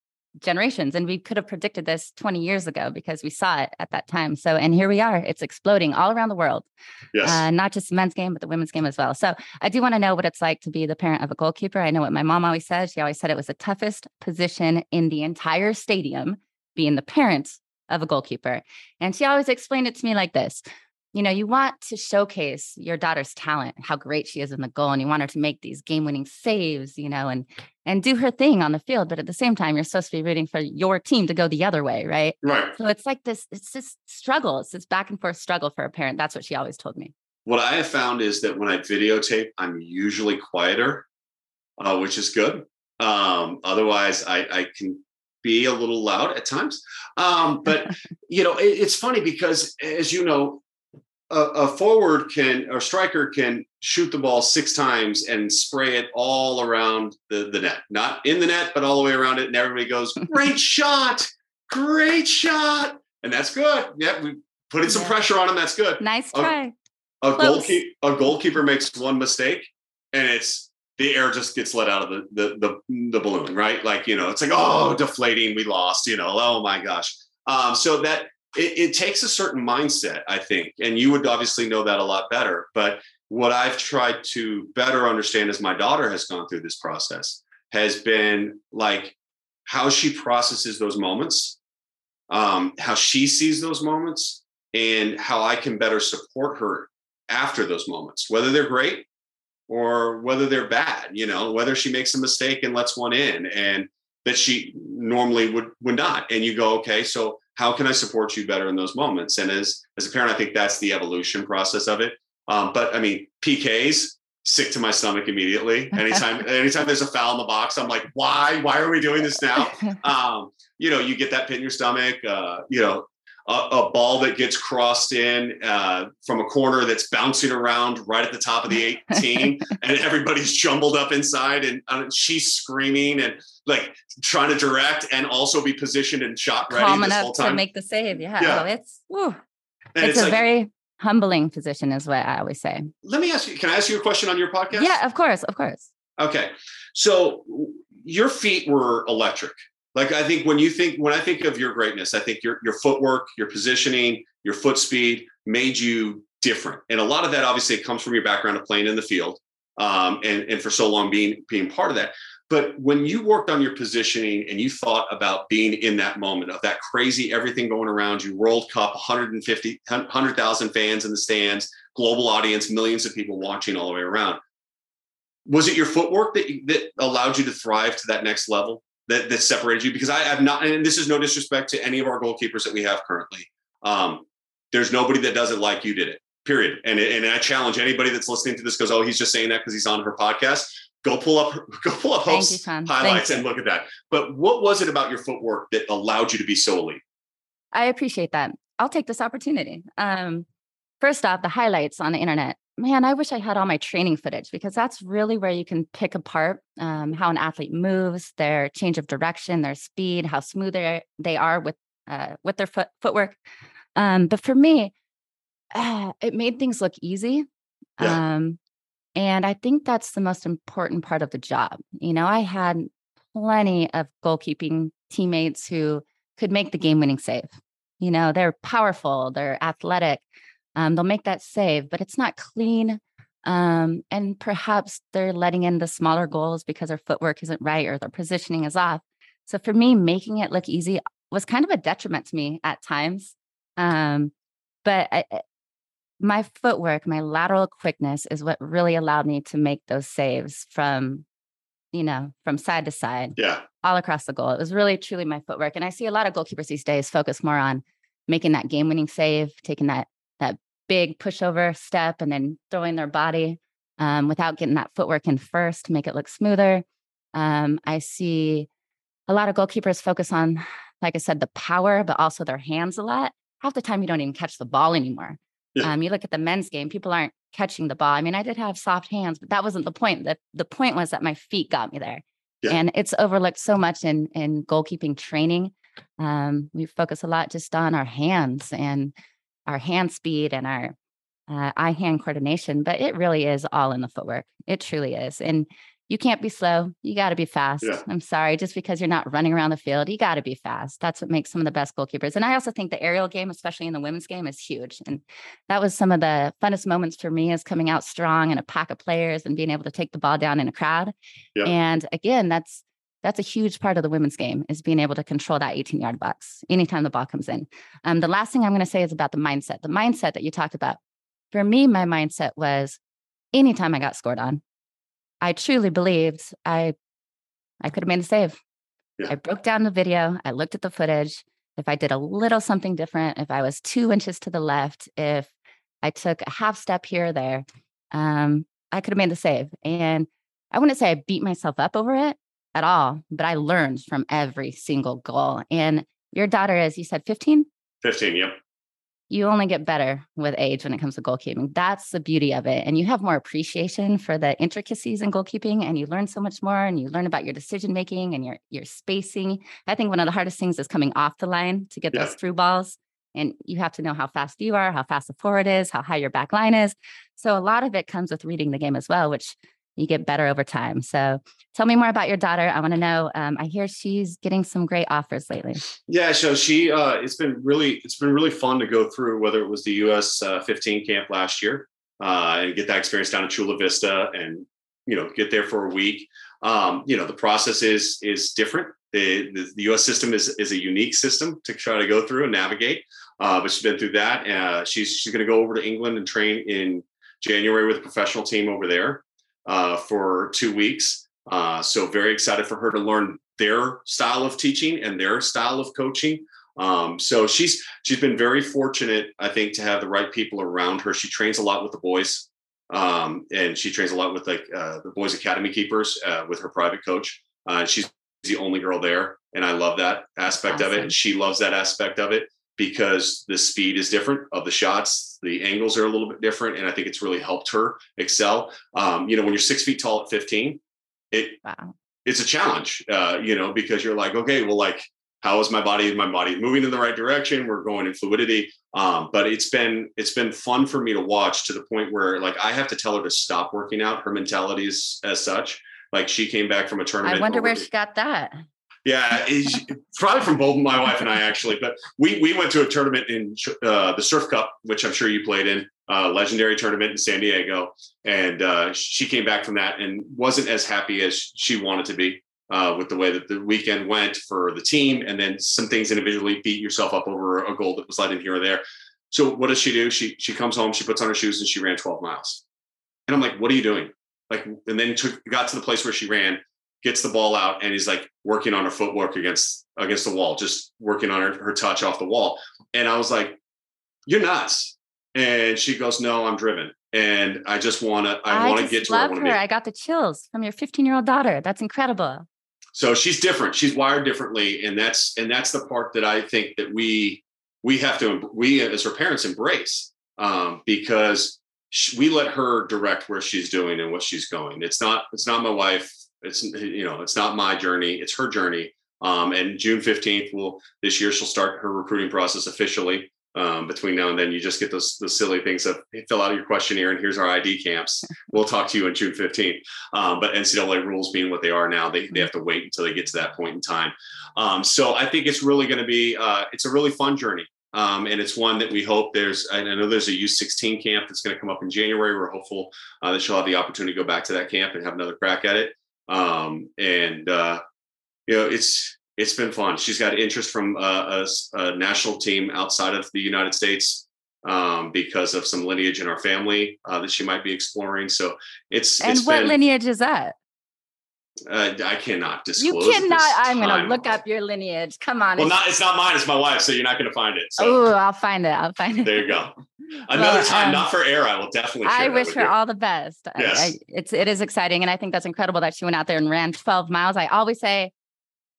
generations. And we could have predicted this 20 years ago because we saw it at that time. So, and here we are, it's exploding all around the world. Yes. Uh, not just the men's game, but the women's game as well. So, I do want to know what it's like to be the parent of a goalkeeper. I know what my mom always said. She always said it was the toughest position in the entire stadium, being the parent of a goalkeeper. And she always explained it to me like this you know, you want to showcase your daughter's talent, how great she is in the goal, and you want her to make these game-winning saves, you know, and and do her thing on the field. But at the same time, you're supposed to be rooting for your team to go the other way, right? Right. So it's like this, it's this struggle. It's this back and forth struggle for a parent. That's what she always told me. What I have found is that when I videotape, I'm usually quieter, uh, which is good. Um, otherwise, I, I can be a little loud at times. Um, but you know, it, it's funny because, as you know, a, a, forward can or striker can shoot the ball six times and spray it all around the, the net, not in the net, but all the way around it. And everybody goes, great shot, great shot. And that's good. Yeah, we put in some yeah. pressure on him. That's good. Nice try. A, a goalkeeper, a goalkeeper makes one mistake and it's the air just gets let out of the, the, the, the balloon, right? Like, you know, it's like, oh, deflating, we lost, you know, oh my gosh. Um, so that it, it takes a certain mindset, I think, and you would obviously know that a lot better. But what I've tried to better understand as my daughter has gone through this process has been like how she processes those moments, um, how she sees those moments, and how I can better support her after those moments, whether they're great or whether they're bad, you know, whether she makes a mistake and lets one in and that she normally would would not. And you go, okay, so how can I support you better in those moments? And as as a parent, I think that's the evolution process of it. Um, but I mean, PKs sick to my stomach immediately. Anytime, anytime there's a foul in the box, I'm like, why? Why are we doing this now? Um, you know, you get that pit in your stomach. Uh, you know, a, a, ball that gets crossed in uh, from a corner that's bouncing around right at the top of the 18, and everybody's jumbled up inside, and uh, she's screaming and like trying to direct and also be positioned and shot ready Calm this whole time. to make the save. Yeah, yeah. Oh, it's. And it's, a like, very humbling position, is what I always say. let me ask you. Can I ask you a question on your podcast? Yeah, of course, of course. Okay. So your feet were electric. Like I think when you think when I think of your greatness, I think your your footwork, your positioning, your foot speed made you different. And a lot of that obviously comes from your background of playing in the field. Um, and, and for so long being being part of that. But when you worked on your positioning and you thought about being in that moment of that crazy everything going around you, World Cup, 150, 100,000 fans in the stands, global audience, millions of people watching all the way around. Was it your footwork that, that allowed you to thrive to that next level? That, that separated you? Because I have not, and this is no disrespect to any of our goalkeepers that we have currently. Um, there's nobody that does it like you did it. Period. And and I challenge anybody that's listening to this goes, oh, he's just saying that because he's on her podcast. Go pull up, go pull up Hope's highlights and look at that. But what was it about your footwork that allowed you to be so elite? I appreciate that. I'll take this opportunity. Um, first off, the highlights on the internet man, I wish I had all my training footage because that's really where you can pick apart um, how an athlete moves, their change of direction, their speed, how smooth they are with uh, with their foot footwork. Um, but for me, uh, it made things look easy. Yeah. Um, and I think that's the most important part of the job. You know, I had plenty of goalkeeping teammates who could make the game winning save. You know, they're powerful, they're athletic, um, they'll make that save, but it's not clean. Um, and perhaps they're letting in the smaller goals because their footwork isn't right or their positioning is off. So for me, making it look easy was kind of a detriment to me at times. Um, but I, my footwork, my lateral quickness is what really allowed me to make those saves from, you know, from side to side. Yeah. All across the goal. It was really truly my footwork. And I see a lot of goalkeepers these days focus more on making that game winning save, taking that that big pushover step and then throwing their body um, without getting that footwork in first to make it look smoother. Um, I see a lot of goalkeepers focus on, like I said, the power, but also their hands a lot. Half the time, you don't even catch the ball anymore. Yeah. Um, you look at the men's game, people aren't catching the ball. I mean, I did have soft hands, but that wasn't the point. The, the point was that my feet got me there. Yeah. And it's overlooked so much in, in goalkeeping training. Um, we focus a lot just on our hands and our hand speed and our uh, eye hand coordination, but it really is all in the footwork. It truly is. And you can't be slow. You got to be fast. Yeah. I'm sorry, just because you're not running around the field, you got to be fast. That's what makes some of the best goalkeepers. And I also think the aerial game, especially in the women's game, is huge. And that was some of the funnest moments for me is coming out strong in a pack of players and being able to take the ball down in a crowd. Yeah. And again, that's that's a huge part of the women's game is being able to control that 18 yard box anytime the ball comes in. Um, the last thing I'm going to say is about the mindset. The mindset that you talked about. For me, my mindset was anytime I got scored on, I truly believed I I could have made a save. Yeah. I broke down the video. I looked at the footage. If I did a little something different, if I was two inches to the left, if I took a half step here or there, um, I could have made the save. And I wouldn't say I beat myself up over it, at all, but I learned from every single goal. And your daughter is, you said 15? 15, yep. You only get better with age when it comes to goalkeeping. That's the beauty of it. And you have more appreciation for the intricacies in goalkeeping and you learn so much more and you learn about your decision making and your your spacing. I think one of the hardest things is coming off the line to get those through balls. And you have to know how fast you are, how fast the forward is, how high your back line is. So a lot of it comes with reading the game as well, which you get better over time. So tell me more about your daughter. I want to know. Um, I hear she's getting some great offers lately. Yeah, so she uh, it's been really it's been really fun to go through. Whether it was the US uh, 15 camp last year uh, and get that experience down in Chula Vista, and you know get there for a week. Um, you know the process is is different. The, the, the, U.S. system is is a unique system to try to go through and navigate. Uh, but she's been through that. Uh, she's she's going to go over to England and train in January with a professional team over there uh, for two weeks. Uh, so very excited for her to learn their style of teaching and their style of coaching. Um, so she's she's been very fortunate, I think, to have the right people around her. She trains a lot with the boys. Um, and she trains a lot with like uh, the boys academy keepers uh, with her private coach. Uh, she's the only girl there, and I love that aspect awesome. of it. And she loves that aspect of it because the speed is different of the shots. The angles are a little bit different, and I think it's really helped her excel. Um, you know, when you're six feet tall at 15, it wow. it's a challenge. Uh, you know, because you're like, okay, well, like how is my body my body moving in the right direction we're going in fluidity um, but it's been it's been fun for me to watch to the point where like i have to tell her to stop working out her mentality is as such like she came back from a tournament i wonder where she got that yeah probably from both my wife and i actually but we we went to a tournament in uh, the surf cup which i'm sure you played in uh, legendary tournament in san diego and uh, she came back from that and wasn't as happy as she wanted to be uh, with the way that the weekend went for the team, and then some things individually beat yourself up over a goal that was let in here or there. So what does she do? She she comes home, she puts on her shoes, and she ran 12 miles. And I'm like, what are you doing? Like, and then took got to the place where she ran, gets the ball out, and he's like working on her footwork against against the wall, just working on her, her touch off the wall. And I was like, you're nuts. And she goes, no, I'm driven and I just want to. I, I want to get to love her. I got the chills from your 15 year old daughter. That's incredible so she's different she's wired differently and that's and that's the part that i think that we we have to we as her parents embrace um, because we let her direct where she's doing and what she's going it's not it's not my wife it's you know it's not my journey it's her journey um, and june 15th will this year she'll start her recruiting process officially um, between now and then, you just get those, those silly things of hey, fill out your questionnaire and here's our ID camps. We'll talk to you on June 15th. Um, but NCAA rules being what they are now, they, they have to wait until they get to that point in time. Um, so I think it's really going to be, uh, it's a really fun journey. Um, and it's one that we hope there's, I know there's a U16 camp that's going to come up in January. We're hopeful uh, that she'll have the opportunity to go back to that camp and have another crack at it. Um, and, uh, you know, it's, it's been fun. She's got interest from uh, a, a, national team outside of the United States um, because of some lineage in our family uh, that she might be exploring. So it's and it's what been, lineage is that? Uh, I cannot disclose. You cannot. I'm going to look up your lineage. Come on. Well, it's, not. It's not mine. It's my wife. So you're not going to find it. So. Oh, I'll find it. I'll find it. There you go. Another well, time, um, not for air. I will definitely. I wish her you. all the best. Yes. I, I, it's it is exciting, and I think that's incredible that she went out there and ran 12 miles. I always say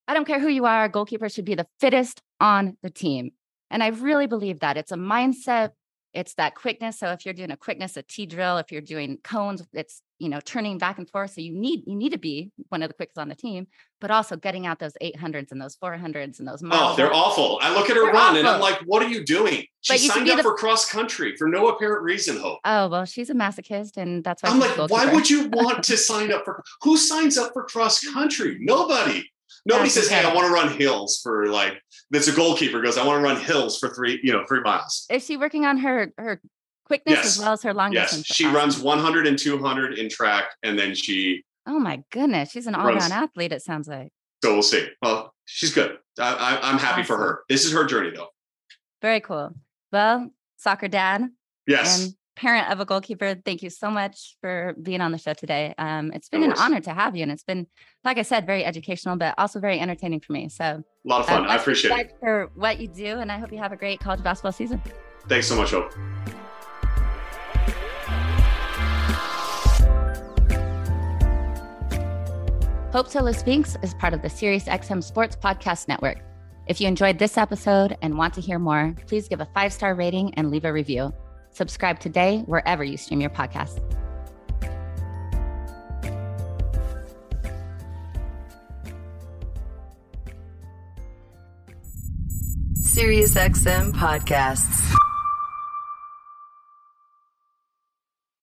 I don't care who you are, a goalkeeper should be the fittest on the team. And I really believe that it's a mindset. It's that quickness. So if you're doing a quickness, a T drill, if you're doing cones, it's you know turning back and forth. So you need you need to be one of the quickest on the team, but also getting out those 800s and those 400s and those miles. Oh, they're awful. I look at her they're run awful. and I'm like, what are you doing? She signed up the... for cross country for no apparent reason. Hope. Oh well, she's a masochist, and that's why I'm like, why would you want to sign up for? Who signs up for cross country? Nobody. Nobody says, "Hey, I want to run hills for like." That's a goalkeeper goes, "I want to run hills for three, you know, three miles." Is she working on her her quickness yes. as well as her long yes. distance? she runs 100 and 200 in track, and then she. Oh my goodness, she's an all-round athlete. It sounds like. So we'll see. Well, she's good. I, am happy awesome. for her. This is her journey, though. Very cool. Well, soccer dad. Yes. And parent of a goalkeeper, thank you so much for being on the show today. Um, it's been an honor to have you, and it's been, like I said, very educational, but also very entertaining for me. So a lot of fun. Um, I appreciate it for what you do, and I hope you have a great college basketball season. Thanks so much, Hope. Hope Solo Speaks is part of the SiriusXM Sports Podcast Network. If you enjoyed this episode and want to hear more, please give a five star rating and leave a review. Subscribe today wherever you stream your podcasts. SiriusXM podcasts.